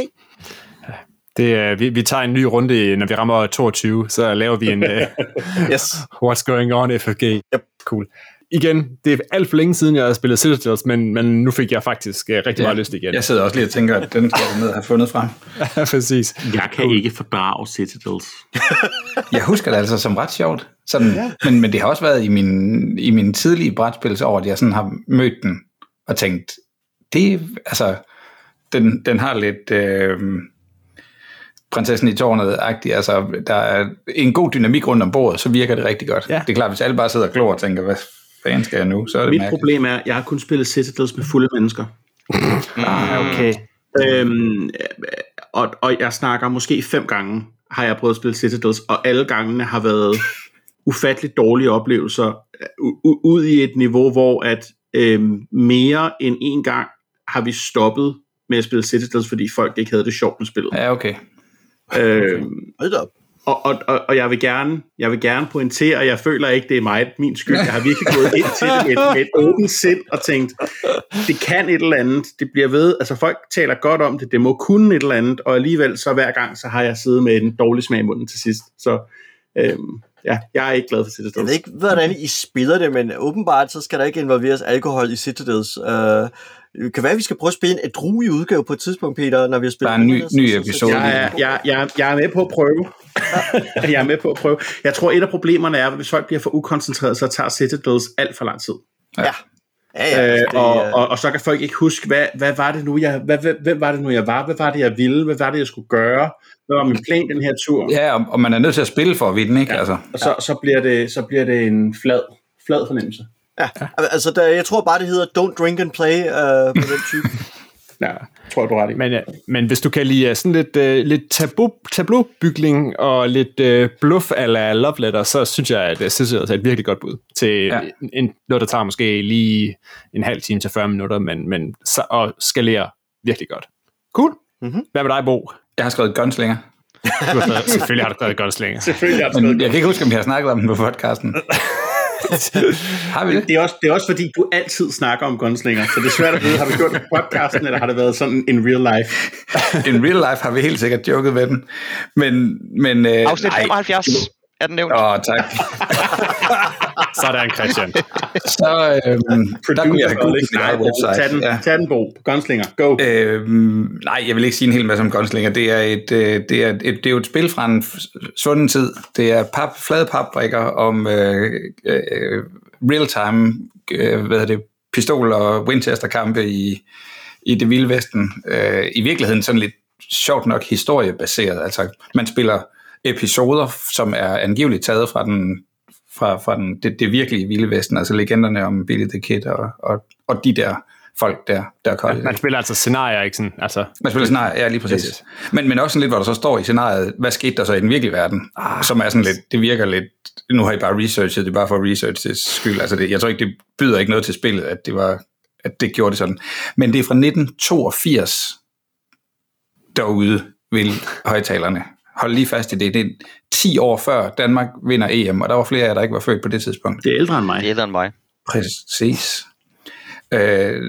Det, vi, vi tager en ny runde, når vi rammer 22, så laver vi en uh, Yes. What's Going On FFG. Yep. Cool. Igen, det er alt for længe siden, jeg har spillet Citadels, men, men nu fik jeg faktisk uh, rigtig ja. meget lyst igen. Jeg sidder også lige og tænker, at den skal jeg ned og have fundet frem. Præcis. Jeg kan ikke fordrage Citadels. Jeg husker det altså som ret sjovt. Sådan, ja. men, men det har også været i min, i min tidlige brætspilsår, at jeg sådan har mødt den og tænkt, det altså, den, den har lidt øh, prinsessen i tårnet-agtigt. Altså, der er en god dynamik rundt om bordet, så virker det rigtig godt. Ja. Det er klart, hvis alle bare sidder og glor og tænker, hvad fanden skal jeg nu? Så er det Mit mærkeligt. problem er, at jeg har kun spillet Citadels med fulde mennesker. Ah, okay. Øhm, og, og jeg snakker måske fem gange, har jeg prøvet at spille Citadels, og alle gangene har været ufatteligt dårlige oplevelser, u- u- ud i et niveau, hvor at øhm, mere end en gang har vi stoppet med at spille Citadels, fordi folk ikke havde det sjovt med spillet. Ja, okay. Øhm, Hold da op og, og, og, og jeg vil gerne jeg vil gerne pointere, at jeg føler ikke, det er mig, min skyld. Jeg har virkelig gået ind til det med med et åbent sind og tænkt, det kan et eller andet. Det bliver ved. Altså folk taler godt om det. Det må kunne et eller andet. Og alligevel så hver gang, så har jeg siddet med en dårlig smag i munden til sidst. Så øhm, ja, jeg er ikke glad for Jeg Citadel. ved ikke, hvordan I spiller det, men åbenbart så skal der ikke involveres alkohol i Citadels. Uh, det kan være, at vi skal prøve at spille en ædruelig udgave på et tidspunkt, Peter, når vi har spillet. Der er en ny- Citadels, ny episode. Jeg er, jeg, jeg, jeg er med på at prøve. jeg er med på at prøve. Jeg tror, et af problemerne er, at hvis folk bliver for ukoncentreret, så tager Citadels alt for lang tid. Ja, ja, Øh, det, og, øh, og, og så kan folk ikke huske, hvad, hvad var det nu, jeg, hvad, hvad, hvem var det nu, jeg var? Hvad var det, jeg ville? Hvad var det, jeg skulle gøre? Hvad var min plan den her tur? Ja, og, og man er nødt til at spille for at vinde, ikke? Ja. Altså, Og så, så, bliver det, så bliver det en flad, flad fornemmelse. ja. Altså, der, jeg tror bare, det hedder Don't Drink and Play uh, på den type. Ja, tror jeg, du er ret i. Men, øh, men hvis du kan lide øh, sådan lidt, uh, lidt tableau, tableaubygning og lidt uh, bluff ala love letter, så synes jeg, at uh, Citadels er et virkelig godt bud til Ja. en, noget, der tager måske lige en halv time til 40 minutter, men, men så, og skalerer virkelig godt. Cool. Mm-hmm. Hvad med dig, Bo? jeg har skrevet gunslinger. Du har skrevet, selvfølgelig har du skrevet godt slænger. Selvfølgelig det Men sådan jeg kan ikke huske, om vi har snakket om den på podcasten. har vi det? det er, også, det er også fordi, du altid snakker om gunslinger, så det er svært at vide, har du gjort det på podcasten, eller har det været sådan in real life? In real life har vi helt sikkert joket med den. Men, men øh, Afsnit 75 er den nævnt. Åh, tak. Sådan, Christian. Så øhm, der kunne jeg have googlet min eget website. Tag den, Ja. tag den, Bo. Gunslinger. Go. Øhm, nej, jeg vil ikke sige en hel masse om gunslinger. Det er, et, øh, det, er et, det er jo et spil fra en svunden tid. Det er pap, flade papbrikker om øh, øh, real-time øh, hvad det, pistol- og Winchester-kampe i, i det vilde vesten. Øh, I virkeligheden sådan lidt sjovt nok historiebaseret. Altså, man spiller episoder, som er angiveligt taget fra den fra, fra den, det, det virkelige vilde vesten, altså legenderne om Billy the Kid og, og, og de der folk der, der er kolde. Man, spiller altså scenarier, ikke sådan? Altså, man spiller scenarier, ja, lige præcis. Præcis. Men, men også sådan lidt, hvor der så står i scenariet, hvad skete der så i den virkelige verden? Ah, som er sådan lidt, det virker lidt, nu har I bare researchet, det er bare for research skyld. Altså det, jeg tror ikke, det byder ikke noget til spillet, at det var at det gjorde det sådan. Men det er fra 1982 derude, vil højtalerne. Hold lige fast i det. Det er 10 år før Danmark vinder EM, og der var flere af jer, der ikke var født på det tidspunkt. Det er ældre end mig. Det er ældre end mig. Præcis. Øh,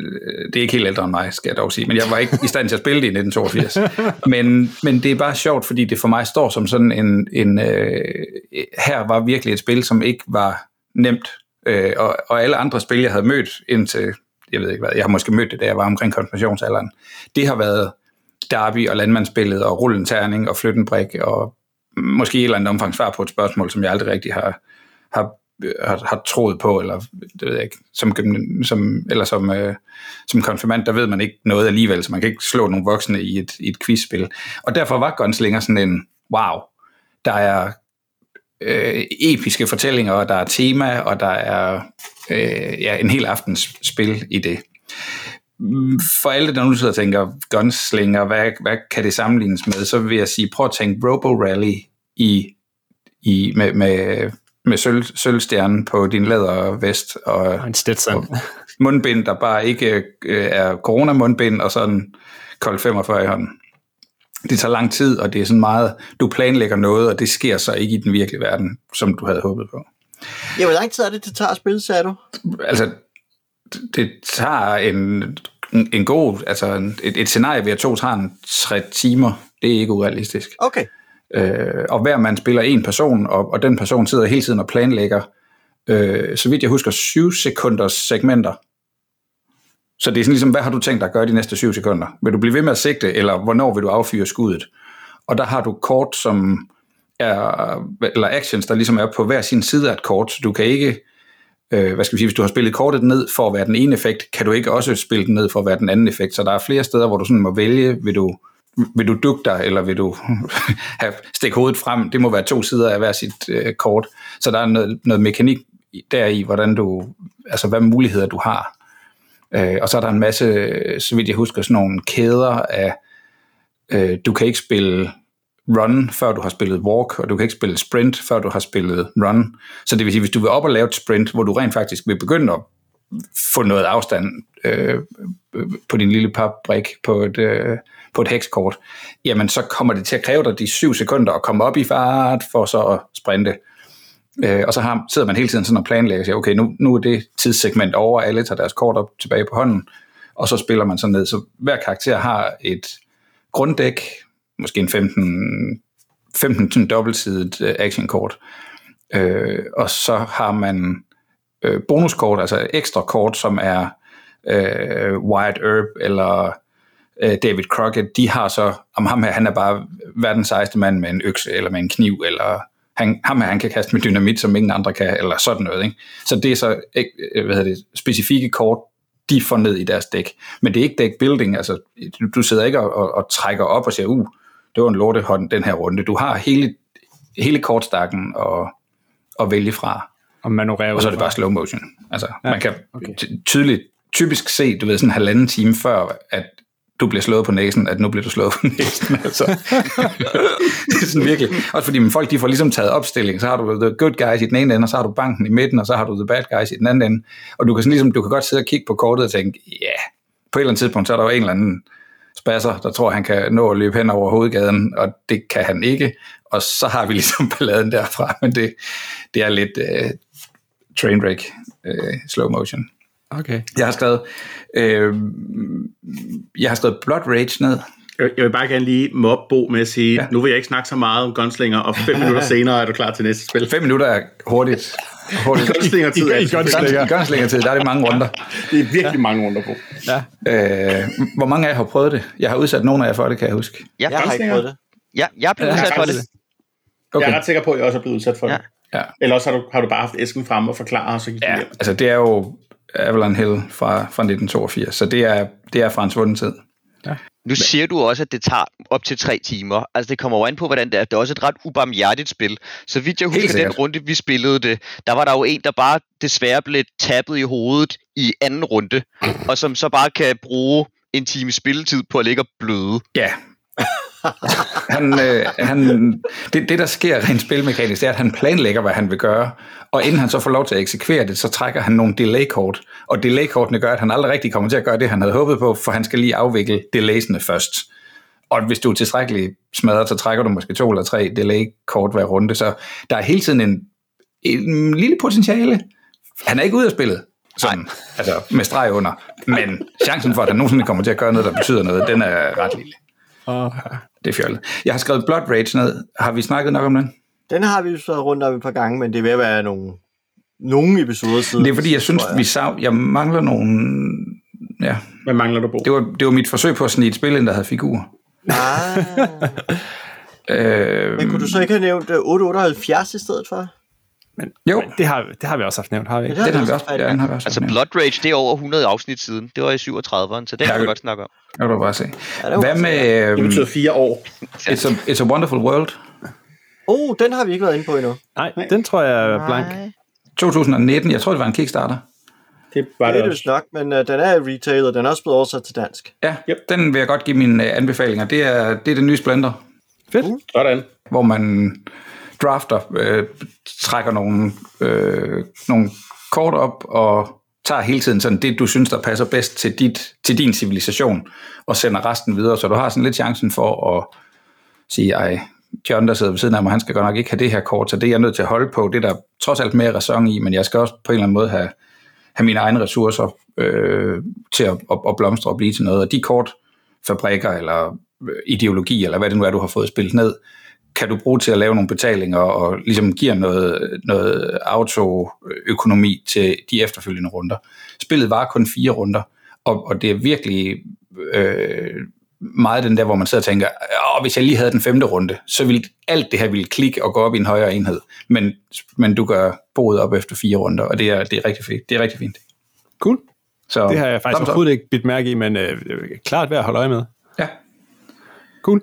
det er ikke helt ældre end mig, skal jeg dog sige, men jeg var ikke i stand til at spille det i 1982. Men, men det er bare sjovt, fordi det for mig står som sådan en... en øh, her var virkelig et spil, som ikke var nemt, øh, og, og alle andre spil, jeg havde mødt indtil, jeg ved ikke hvad, jeg har måske mødt det, da jeg var omkring konfirmationsalderen, det har været derby og landmandsspillet og rullen terning og flytten brik og måske et eller andet omfang svar på et spørgsmål, som jeg aldrig rigtig har, har har, har troet på, eller det ved jeg ikke, som, som, eller som, øh, som konfirmand, der ved man ikke noget alligevel, så man kan ikke slå nogle voksne i et, i et quizspil. Og derfor var Gunslinger sådan en, wow, der er øh, episke fortællinger, og der er tema, og der er øh, ja, en hel aftens spil i det. For alle, der nu sidder og tænker, Gunslinger, hvad, hvad kan det sammenlignes med, så vil jeg sige, prøv at tænke Robo Rally i, i, med, med med sølv, sølvstjernen på din lædervest og, og en Stetson. Og mundbind, der bare ikke øh, er corona-mundbind, og sådan kold 45 i hånden. Det tager lang tid, og det er sådan meget, du planlægger noget, og det sker så ikke i den virkelige verden, som du havde håbet på. Ja, hvor lang tid er det, det tager at spille, sagde du? Altså, det tager en, en god, altså et, et scenarie ved at to tager en tre timer, det er ikke urealistisk. Okay. Øh, og hver mand spiller en person, og, og den person sidder hele tiden og planlægger, øh, så vidt jeg husker, 7 sekunders segmenter. Så det er sådan ligesom, hvad har du tænkt dig at gøre de næste 7 sekunder? Vil du blive ved med at sigte, eller hvornår vil du affyre skuddet? Og der har du kort, som er, eller actions, der ligesom er på hver sin side af et kort, så du kan ikke, øh, hvad skal vi sige, hvis du har spillet kortet ned for at være den ene effekt, kan du ikke også spille den ned for at være den anden effekt, så der er flere steder, hvor du sådan må vælge, vil du vil du dukke dig, eller vil du have stikke hovedet frem? Det må være to sider af hver sit øh, kort. Så der er noget, noget mekanik deri, hvordan du, altså hvad muligheder du har. Øh, og så er der en masse, så vidt jeg husker, sådan nogle kæder af, øh, du kan ikke spille run, før du har spillet walk, og du kan ikke spille sprint, før du har spillet run. Så det vil sige, hvis du vil op og lave et sprint, hvor du rent faktisk vil begynde at få noget afstand øh, på din lille papbrik på et, øh, på et hekskort, jamen så kommer det til at kræve dig de syv sekunder at komme op i fart for så at sprinte. Øh, og så har, sidder man hele tiden sådan og planlægger sig, okay, nu, nu er det tidssegment over, alle tager deres kort op tilbage på hånden, og så spiller man sådan ned. Så hver karakter har et grunddæk, måske en 15, 15 sådan dobbeltsidet øh, actionkort, øh, og så har man øh, bonuskort, altså ekstra kort, som er øh, Wyatt Earp eller øh, David Crockett, de har så, om ham her, han er bare verdens sejeste mand med en økse eller med en kniv, eller han, ham her, han kan kaste med dynamit, som ingen andre kan, eller sådan noget. Ikke? Så det er så øh, øh hvad hedder det, specifikke kort, de får ned i deres dæk. Men det er ikke deck building, altså du, du sidder ikke og, og, og trækker op og siger, uh, det var en lortehånd den her runde. Du har hele, hele kortstakken at, at vælge fra. Og manøvrere Og så er det bare slow motion. Altså, ja, man kan okay. tydeligt, typisk se, du ved, sådan en halvanden time før, at du bliver slået på næsen, at nu bliver du slået på næsen. Altså. det er sådan virkelig. Også fordi men folk de får ligesom taget opstilling, så har du the good guys i den ene ende, og så har du banken i midten, og så har du the bad guys i den anden ende. Og du kan, sådan ligesom, du kan godt sidde og kigge på kortet og tænke, ja, yeah. på et eller andet tidspunkt, så er der jo en eller anden spasser, der tror, han kan nå at løbe hen over hovedgaden, og det kan han ikke. Og så har vi ligesom balladen derfra, men det, det er lidt uh, trainwreck uh, slow motion. Okay. Jeg har skrevet, øh, jeg har skrevet Blood Rage ned. Jeg vil bare gerne lige mobbe Bo med at sige, ja. nu vil jeg ikke snakke så meget om Gunslinger, og fem minutter senere er du klar til næste spil. Fem minutter er hurtigt. hurtigt. Gunslinger-tid I, i, i Gunslinger. I Gunslinger-tid, der er det mange runder. Det er virkelig mange runder på. Ja. Øh, hvor mange af jer har prøvet det? Jeg har udsat nogle af jer for det, kan jeg huske. Ja, Jeg har ikke prøvet det. ja, jeg er blevet Ja, udsat for det. Okay. Jeg er ret sikker på, at jeg også er blevet udsat for det. Ja. Ja. Eller også har du, har du bare haft æsken frem og forklaret, og så gik du ja, hjem. altså det er jo Avalon Hill fra, fra 1982, så det er, det er fra en svunden tid. Ja. Nu siger du også, at det tager op til tre timer. Altså det kommer jo an på, hvordan det er. Det er også et ret ubarmhjertigt spil. Så vidt jeg husker den runde, vi spillede det, der var der jo en, der bare desværre blev tappet i hovedet i anden runde, og som så bare kan bruge en time spilletid på at ligge og bløde. Ja. han, øh, han, det, det, der sker rent spilmekanisk, det er, at han planlægger, hvad han vil gøre, og inden han så får lov til at eksekvere det, så trækker han nogle delay-kort, og delay-kortene gør, at han aldrig rigtig kommer til at gøre det, han havde håbet på, for han skal lige afvikle delaysene først. Og hvis du er tilstrækkeligt smadret, så trækker du måske to eller tre delay-kort hver runde, så der er hele tiden en, en lille potentiale. Han er ikke ude af spillet, sådan, altså med streg under, men chancen for, at han nogensinde kommer til at gøre noget, der betyder noget, den er ret lille. Og, Det er fjollet. Jeg har skrevet Blood Rage ned. Har vi snakket nok om den? Den har vi jo så rundt om et par gange, men det ved at være nogle, nogle episoder siden. Det er fordi, jeg synes, tror vi sav... Jeg mangler nogle... Ja, Hvad mangler du på? det var, det var mit forsøg på at snige et spil ind, der havde figurer. Ah, Øh, men kunne du så ikke have nævnt øh, 878 i stedet for? Jo, det, har, det har vi også haft nævnt, har vi ikke? Ja, den har vi også, ja, den har vi også Altså nævnt. Blood Rage, det er over 100 afsnit siden. Det var i 37'eren, så det kan vi det- godt snakke om. Det kan du bare se. Ja, det Hvad med... Det Øh, betyder fire år. it's, a, it's a Wonderful World? Oh, den har vi ikke været inde på endnu. Nej, den tror jeg er blank. Nej. 2019. Jeg tror, det var en Kickstarter. Det var Det det er det også. nok, men øh, den er i retail, og den er også blevet oversat til dansk. Ja, Yep. den vil jeg godt give mine øh, anbefalinger. Det er, det er den nye Splendor. Fedt. Sådan. hvor man drafter, øh, trækker nogle, øh, nogle kort op og tager hele tiden sådan det, du synes, der passer bedst til, dit, til din civilisation, og sender resten videre, så du har sådan lidt chancen for at sige, ej, John, der sidder ved siden af mig, han skal godt nok ikke have det her kort, så det er jeg nødt til at holde på. Det er der trods alt mere ræson i, men jeg skal også på en eller anden måde have, have mine egne ressourcer øh, til at, at, at blomstre og blive til noget. Og de kortfabrikker eller øh, ideologi, eller hvad det nu er, du har fået spillet ned, kan du bruge til at lave nogle betalinger og ligesom giver noget, noget autoøkonomi til de efterfølgende runder. Spillet var kun fire runder, og, og det er virkelig øh, meget den der, hvor man sidder og tænker, Åh, hvis jeg lige havde den femte runde, så ville alt det her ville klikke og gå op i en højere enhed. Men, men du gør boet op efter fire runder, og det er, det er rigtig fint. Det er rigtig fint. Cool. Så, Det har jeg faktisk overhovedet ikke bidt mærke i, men øh, klart værd at holde øje med. Ja. Cool.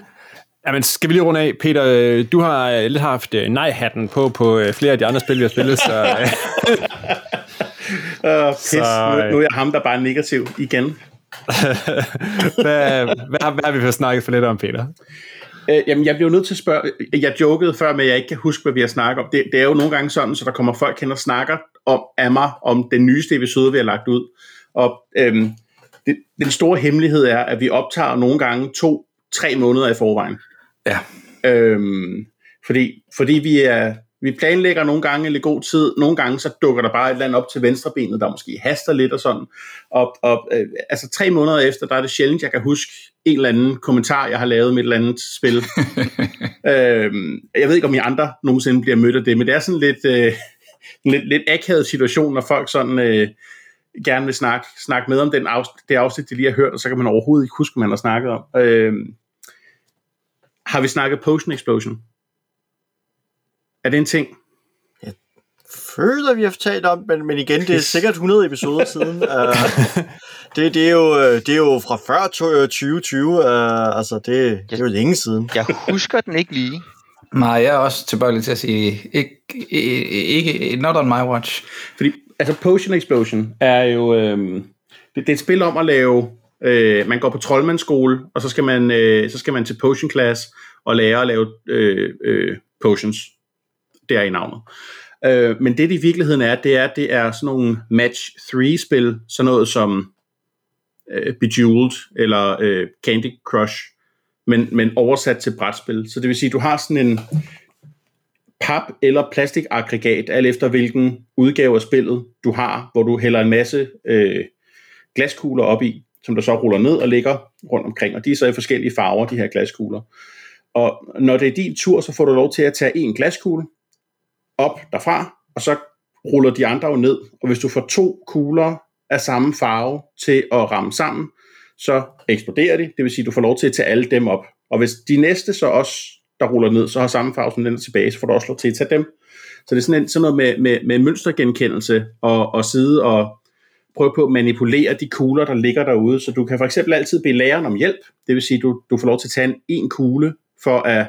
Jamen, skal vi lige runde af? Peter, øh, du har øh, lidt haft øh, nej-hatten på på flere af de andre spil, vi har spillet, så Uh, pis. Så, nu, nu er jeg ham, der bare er negativ igen. hvad, hvad, har- hvad har vi fået snakket for lidt om, Peter? Øh, jamen, jeg bliver nødt til at spørge. Jeg jokede før, men jeg ikke kan huske, hvad vi har snakket om. Det, det er jo nogle gange sådan, så der kommer folk hen og snakker om, af mig om den nyeste episode, vi har lagt ud. Og øhm, det, den store hemmelighed er, at vi optager nogle gange to-tre måneder i forvejen. Ja. Øhm, fordi, fordi vi er vi planlægger nogle gange lidt god tid, nogle gange så dukker der bare et eller andet op til venstrebenet, der måske haster lidt og sådan. Og, og øh, altså tre måneder efter, der er det sjældent, jeg kan huske en eller anden kommentar, jeg har lavet med et eller andet spil. øhm, jeg ved ikke, om I andre nogensinde bliver mødt af det, men det er sådan lidt, øh, en lidt, lidt akavet situation, når folk sådan øh, gerne vil snakke, snakke med om den afsnit, det afsnit, de lige har hørt, og så kan man overhovedet ikke huske, hvad man har snakket om. Øhm, har vi snakket Potion Explosion? Er det en ting? føler, vi har talt om, men, men igen, det er sikkert 100 episoder siden. Uh, det, det, er jo, øh, det er jo fra før to- 2020, uh, altså det, det er jo længe siden. Jeg husker den ikke lige. Nej, jeg er også tilbøjelig til at sige, ikke, ikke not on my watch. Fordi, altså Potion Explosion er jo, øhm, det, det er et spil om at lave, øh, man går på troldmandsskole, og så skal man, øh, så skal man til Potion Class og lære at lave øh, øh, potions. Det er i navnet. Øh, men det det i virkeligheden er, det er, det er sådan nogle match 3 spil, sådan noget som øh, Bejeweled eller øh, Candy Crush, men, men oversat til brætspil. Så det vil sige, du har sådan en pap- eller plastikaggregat, alt efter hvilken udgave af spillet du har, hvor du hælder en masse øh, glaskugler op i, som der så ruller ned og ligger rundt omkring, og de er så i forskellige farver, de her glaskugler. Og når det er din tur, så får du lov til at tage en glaskugle op derfra, og så ruller de andre jo ned. Og hvis du får to kugler af samme farve til at ramme sammen, så eksploderer de. Det vil sige, at du får lov til at tage alle dem op. Og hvis de næste så også, der ruller ned, så har samme farve som den er tilbage, så får du også lov til at tage dem. Så det er sådan, en, sådan noget med, med, med mønstergenkendelse og, og sidde og, prøve på at manipulere de kugler, der ligger derude. Så du kan for eksempel altid bede læreren om hjælp. Det vil sige, at du, du får lov til at tage en, en kugle for at...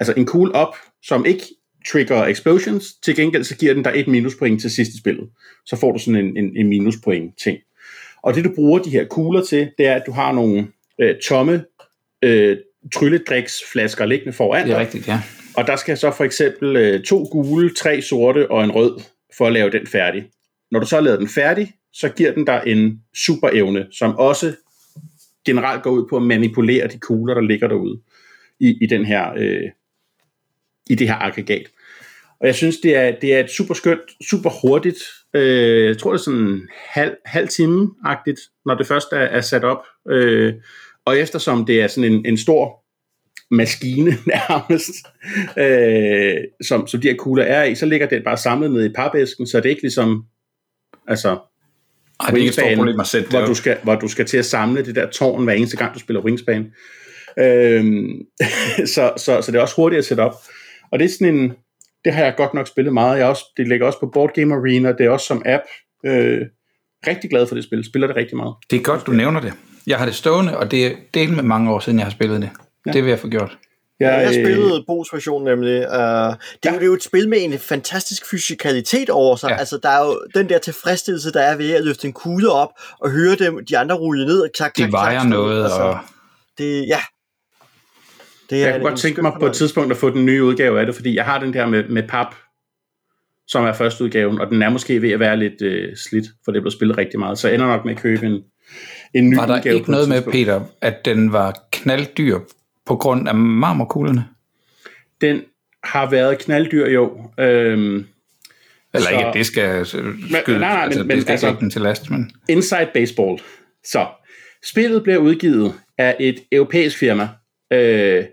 Altså en kugle op, som ikke trigger explosions. Til gengæld så giver den dig et minuspoint til sidste spillet. Så får du sådan en, en, en minuspoint ting. Og det du bruger de her kugler til, det er, at du har nogle øh, tomme øh, trylledriksflasker liggende foran Det er rigtigt, ja. og der skal så for eksempel øh, to gule, tre sorte og en rød for at lave den færdig. Når du så har lavet den færdig, så giver den dig en superevne, som også generelt går ud på at manipulere de kugler, der ligger derude i, i, den her, øh, i det her aggregat. Og jeg synes, det er, det er et super skønt, super hurtigt, øh, jeg tror det er sådan halv, halv time-agtigt, når det først er, er sat op. Øh, og eftersom det er sådan en, en stor maskine nærmest, øh, som, som de her kugler er i, så ligger den bare samlet ned i papæsken, så det er ikke ligesom, altså, Ej, det er ikke et stort problem at sætte hvor du, skal, hvor du skal til at samle det der tårn hver eneste gang, du spiller Wingspan. Øhm, så, så, så det er også hurtigt at sætte op. Og det er sådan en, det har jeg godt nok spillet meget. Jeg også, det ligger også på Board Game Arena, det er også som app. Øh, rigtig glad for det spil, spiller det rigtig meget. Det er godt, du nævner det. Jeg har det stående, og det er del med mange år siden, jeg har spillet det. Ja. Det vil jeg få gjort. Jeg har øh, spillet Bos version nemlig. Uh, det, er jo, Ja. det er jo et spil med en fantastisk fysikalitet over sig. Ja. Ja. Altså, der er jo den der tilfredsstillelse, der er ved at løfte en kugle op og høre dem, de andre rulle ned og klak, klak, Det vejer klak, noget, altså, og Det, ja. Det Jeg en- kunne godt tænke mig på et tidspunkt at få den nye udgave af det, fordi jeg har den der med, med pap, som er første udgaven, og den er måske ved at være lidt øh, slidt, for det blev spillet rigtig meget. Så jeg ender nok med at købe en, en ny var der udgave ikke noget med, tidspunkt. Peter, at den var knalddyr på grund af marmorkuglerne? Den har været knalddyr jo. Øhm, Eller Så- ikke, det skal skyde, nej, nej, altså, men- det men skal altså- ikke den til last, men... Inside Baseball. Så, spillet bliver udgivet af et europæisk firma. Øh,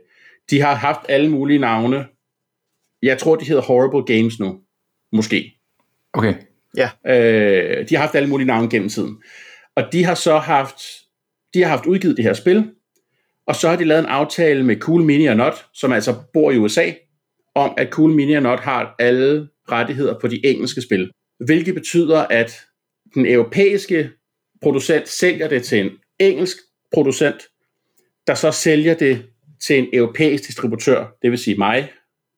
de har haft alle mulige navne. Jeg tror, de hedder Horrible Games nu. Måske. Okay. Øh, de har haft alle mulige navne gennem tiden. Og de har så haft, de har haft udgivet det her spil, og så har de lavet en aftale med Cool Mini og Not, som altså bor i USA, om at Cool Mini og Not har alle rettigheder på de engelske spil. Hvilket betyder, at den europæiske producent sælger det til en engelsk producent, der så sælger det til en europæisk distributør, det vil sige mig,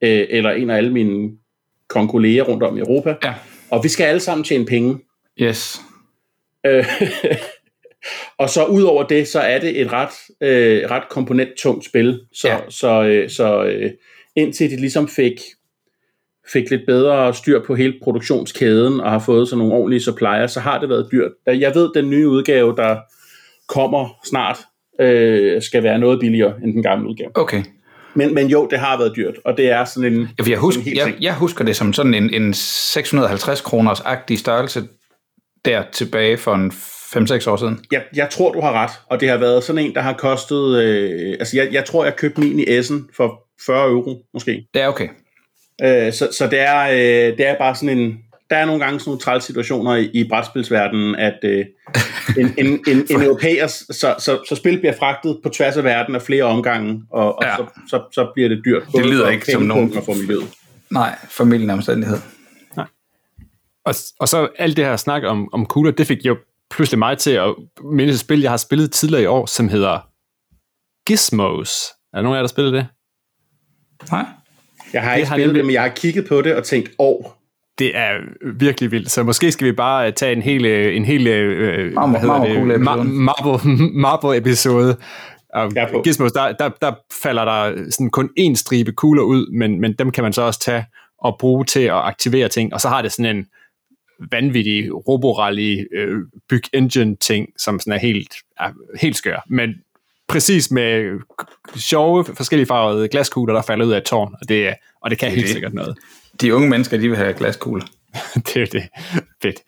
øh, eller en af alle mine konkolleger rundt om i Europa. Ja. Og vi skal alle sammen tjene penge. Yes. Øh, og så ud over det, så er det et ret, øh, ret komponenttungt spil. Så, ja. Så, øh, så øh, indtil de ligesom fik, fik lidt bedre styr på hele produktionskæden og har fået sådan nogle ordentlige supplier, så har det været dyrt. Jeg ved, den nye udgave, der kommer snart, øh, skal være noget billigere end den gamle udgave. Okay. Men, men jo, det har været dyrt, og det er sådan en... For jeg, husker, en jeg, jeg husker det som sådan en, en 650 kroners agtig størrelse der tilbage for en 5-6 år siden. Jeg, jeg tror, du har ret, og det har været sådan en, der har kostet... Øh, altså, jeg, jeg tror, jeg købte min i Essen for 40 euro, måske. Ja, okay. Øh, så, så det, er, øh, det er bare sådan en... Der er nogle gange sådan nogle træls situationer i, i brætspilsverdenen, at øh, en, en, en, en europæer, så, så, så spil bliver fragtet på tværs af verden af flere omgange, og, og Ja. så, så, så bliver det dyrt. Det lyder ikke som nogen- Og for miljøet. Nej, familien er omstændighed. Og, og så alt det her snak om, om kugler, det fik jo pludselig mig til at minde et spil, jeg har spillet tidligere i år, som hedder Gizmos. Er der nogen af jer, der spillet det? Nej. Jeg har Det ikke har spillet det, men jeg har kigget på det og tænkt, åh, Det er virkelig vildt, så måske skal vi bare tage en hel, øh, en hel øh, hvad hedder det? marble, marble episode. Og. Gizmos, der, der, der falder der sådan kun én stribe kugler ud, men, men dem kan man så også tage og bruge til at aktivere ting, og så har det sådan en vanvittig roborally øh, byg engine ting, som sådan er helt, er helt skør. Men præcis med sjove, forskellige farvede glaskugler, der falder ud af et tårn, og det, er- og det kan Det helt det. sikkert noget. De unge mennesker, de vil have glaskugler. det er det. Fedt.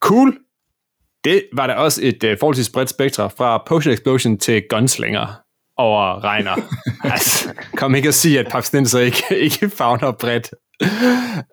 Cool. Det var da også et uh, forholdsvis bredt spektre fra Potion Explosion til Gunslinger over Regner. altså, kom ikke at sige, at Papsnenser ikke, ikke fagner bredt.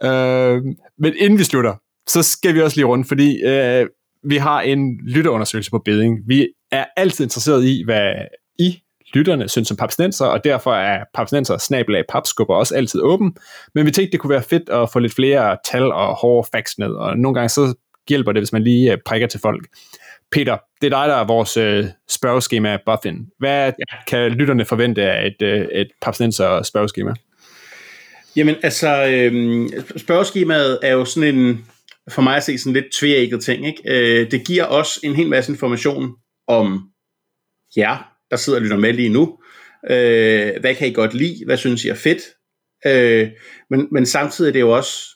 uh, men inden vi slutter, så skal vi også lige rundt, fordi uh, vi har en lytterundersøgelse på beding. Vi er altid interesseret i, hvad I lytterne synes om papsnenser, og derfor er papsnenser snabelag papskubber også altid åben. Men vi tænkte, det kunne være fedt at få lidt flere tal og hårde facts ned, og nogle gange så hjælper det, hvis man lige øh, prikker til folk. Peter, det er dig, der er vores øh, spørgeskema Buffin. Hvad ja. kan lytterne forvente af et, øh, et papsnenser spørgeskema? Jamen, altså, øh, spørgeskemaet er jo sådan en, for mig at se, sådan lidt tvækket ting. Ikke? Øh, det giver os en hel masse information om jer, der sidder og lytter med lige nu. Øh, hvad kan I godt lide? Hvad synes I er fedt? Øh, men, men samtidig er det jo også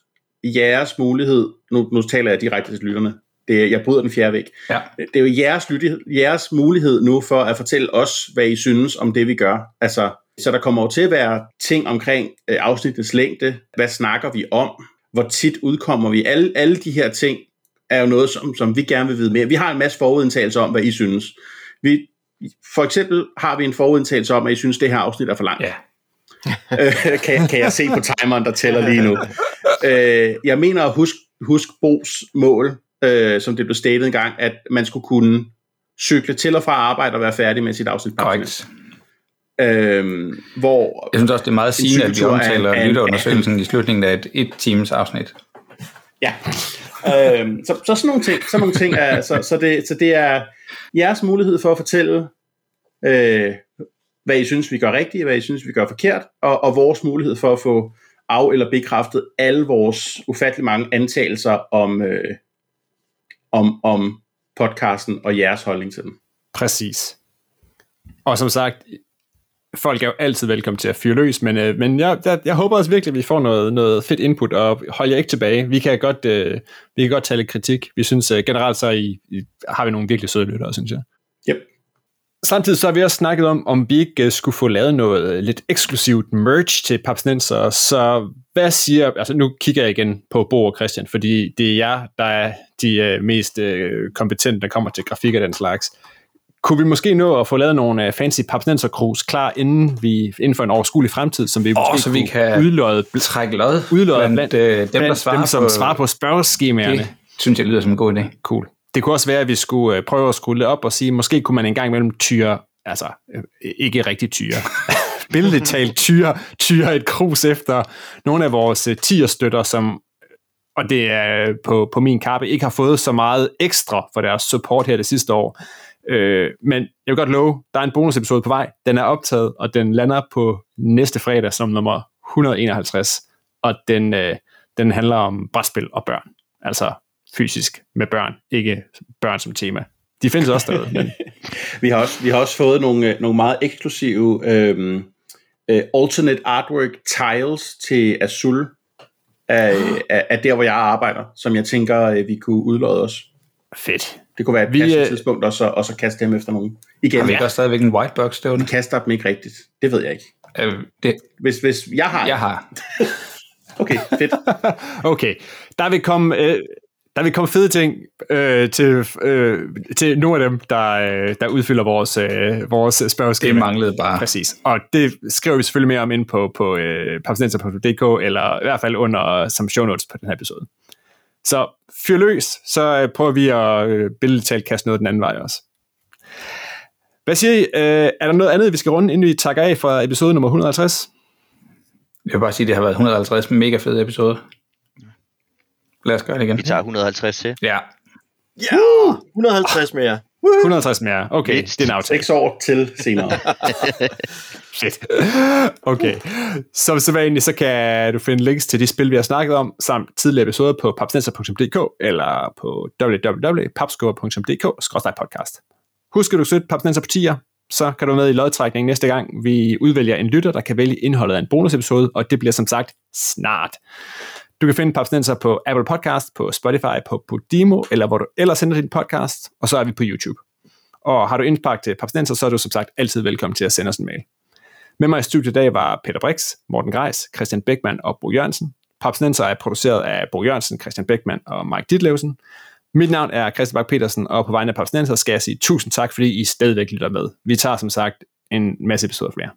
jeres mulighed, nu, nu taler jeg direkte til lytterne, det er, jeg bryder den fjerde væg. Ja. Det er jo jeres, jeres mulighed nu for at fortælle os, hvad I synes om det, vi gør. Altså, så der kommer jo til at være ting omkring øh, afsnittets længde. Hvad snakker vi om? Hvor tit udkommer vi? Alle, alle de her ting er jo noget, som, som vi gerne vil vide mere. Vi har en masse forudindtagelser om, hvad I synes. Vi, for eksempel har vi en forudindtagelse om, at I synes, det her afsnit er for langt. Ja. øh, kan, kan jeg se på timeren, der tæller lige nu. Øh, jeg mener at huske husk Bos mål, øh, som det blev statet en gang, at man skulle kunne cykle til og fra arbejde og være færdig med sit afsnit. Korrekt. Øhm, hvor jeg synes også, det er meget sigende, at vi omtaler lytterundersøgelsen i slutningen af et et times afsnit. Ja, øhm, så, så sådan nogle ting, sådan nogle ting er, så, så, det, så det er jeres mulighed for at fortælle, øh, hvad I synes, vi gør rigtigt, hvad I synes, vi gør forkert, og, og vores mulighed for at få af- eller bekræftet alle vores ufattelig mange antagelser om, øh, om, om podcasten og jeres holdning til den. Præcis. Og som sagt, folk er jo altid velkommen til at fyre løs, men, øh, men jeg, jeg, jeg håber også virkelig, at vi får noget, noget fedt input, og hold jer ikke tilbage. Vi kan godt, øh, vi kan godt tage lidt kritik. Vi synes øh, generelt, så I, I, har vi nogle virkelig søde lyttere, synes jeg. Yep. Samtidig så har vi også snakket om, om vi ikke uh, skulle få lavet noget lidt eksklusivt merch til Papsnenser, så hvad siger, altså nu kigger jeg igen på Bo og Christian, fordi det er jer, der er de uh, mest uh, kompetente, der kommer til grafik og den slags. Kunne vi måske nå at få lavet nogle uh, fancy Papsnenser krus klar inden, vi, inden for en overskuelig fremtid, som vi oh, måske så vi kan udløde, trække lod udløde blandt, blandt, dem, der svarer dem, som på, svarer på spørgeskemaerne. Det synes jeg lyder som en god idé. Cool. Det kunne også være, at vi skulle øh, prøve at skrue op og sige, måske kunne man en gang imellem tyre, altså øh, ikke rigtig tyre, billedligt talt tyre, tyre et krus efter nogle af vores øh, tierstøtter, som og det er på, på min kappe, ikke har fået så meget ekstra for deres support her det sidste år. Øh, men jeg vil godt love, der er en bonusepisode på vej. Den er optaget, og den lander på næste fredag som nummer 151. Og den, øh, den handler om brætspil og børn. Altså fysisk med børn, ikke børn som tema. De findes også derude. Men... vi, har også, vi har også fået nogle, nogle meget eksklusive øhm, uh, alternate artwork tiles til Azul af, af, af der, hvor jeg arbejder, som jeg tænker, vi kunne udlåde os. Fedt. Det kunne være et vi, tidspunkt, og så, og så kaste dem efter nogen. Igen. Har vi ikke også stadigvæk en white box stående? Vi kaster dem ikke rigtigt. Det ved jeg ikke. Øh, det... Hvis, hvis jeg har Jeg har. okay, fedt. okay, der vil komme... Øh, der vil komme fede ting øh, til, øh, til nogle af dem, der, øh, der udfylder vores, øh, vores spørgeskema. Det manglede bare. Præcis. Og det skriver vi selvfølgelig mere om ind på, på øh, eller i hvert fald under som show notes på den her episode. Så fyr løs, så øh, prøver vi at øh, billedtalt kaste noget den anden vej også. Hvad siger I? Øh, er der noget andet, vi skal runde, inden vi takker af fra episode nummer 150? Jeg vil bare sige, at det har været 150 mega fede episoder. Lad os gøre det igen. Vi tager 150 til. Ja. Ja, 150 mere. 150 mere. Okay, det er en aftale. 6 år til senere. Shit. Okay. Som sædvanligt, så kan du finde links til de spil, vi har snakket om, samt tidligere episoder på papsnenser.dk eller på www.papskubber.dk-podcast. Husk at du støtte Papsnenser på tier, så kan du med i lodtrækningen næste gang, vi udvælger en lytter, der kan vælge indholdet af en bonusepisode, og det bliver som sagt snart. Du kan finde Papsnenser på Apple Podcast, på Spotify, på Podimo, eller hvor du ellers sender din podcast, og så er vi på YouTube. Og har du indspark til Papsnenser, så er du som sagt altid velkommen til at sende os en mail. Med mig i studiet i dag var Peter Brix, Morten Greis, Christian Beckmann og Bo Jørgensen. Papsnenser er produceret af Bo Jørgensen, Christian Beckmann og Mike Ditlevsen. Mit navn er Christian Bak petersen og på vegne af Papsnenser skal jeg sige tusind tak, fordi I stadigvæk lytter med. Vi tager som sagt en masse episoder flere.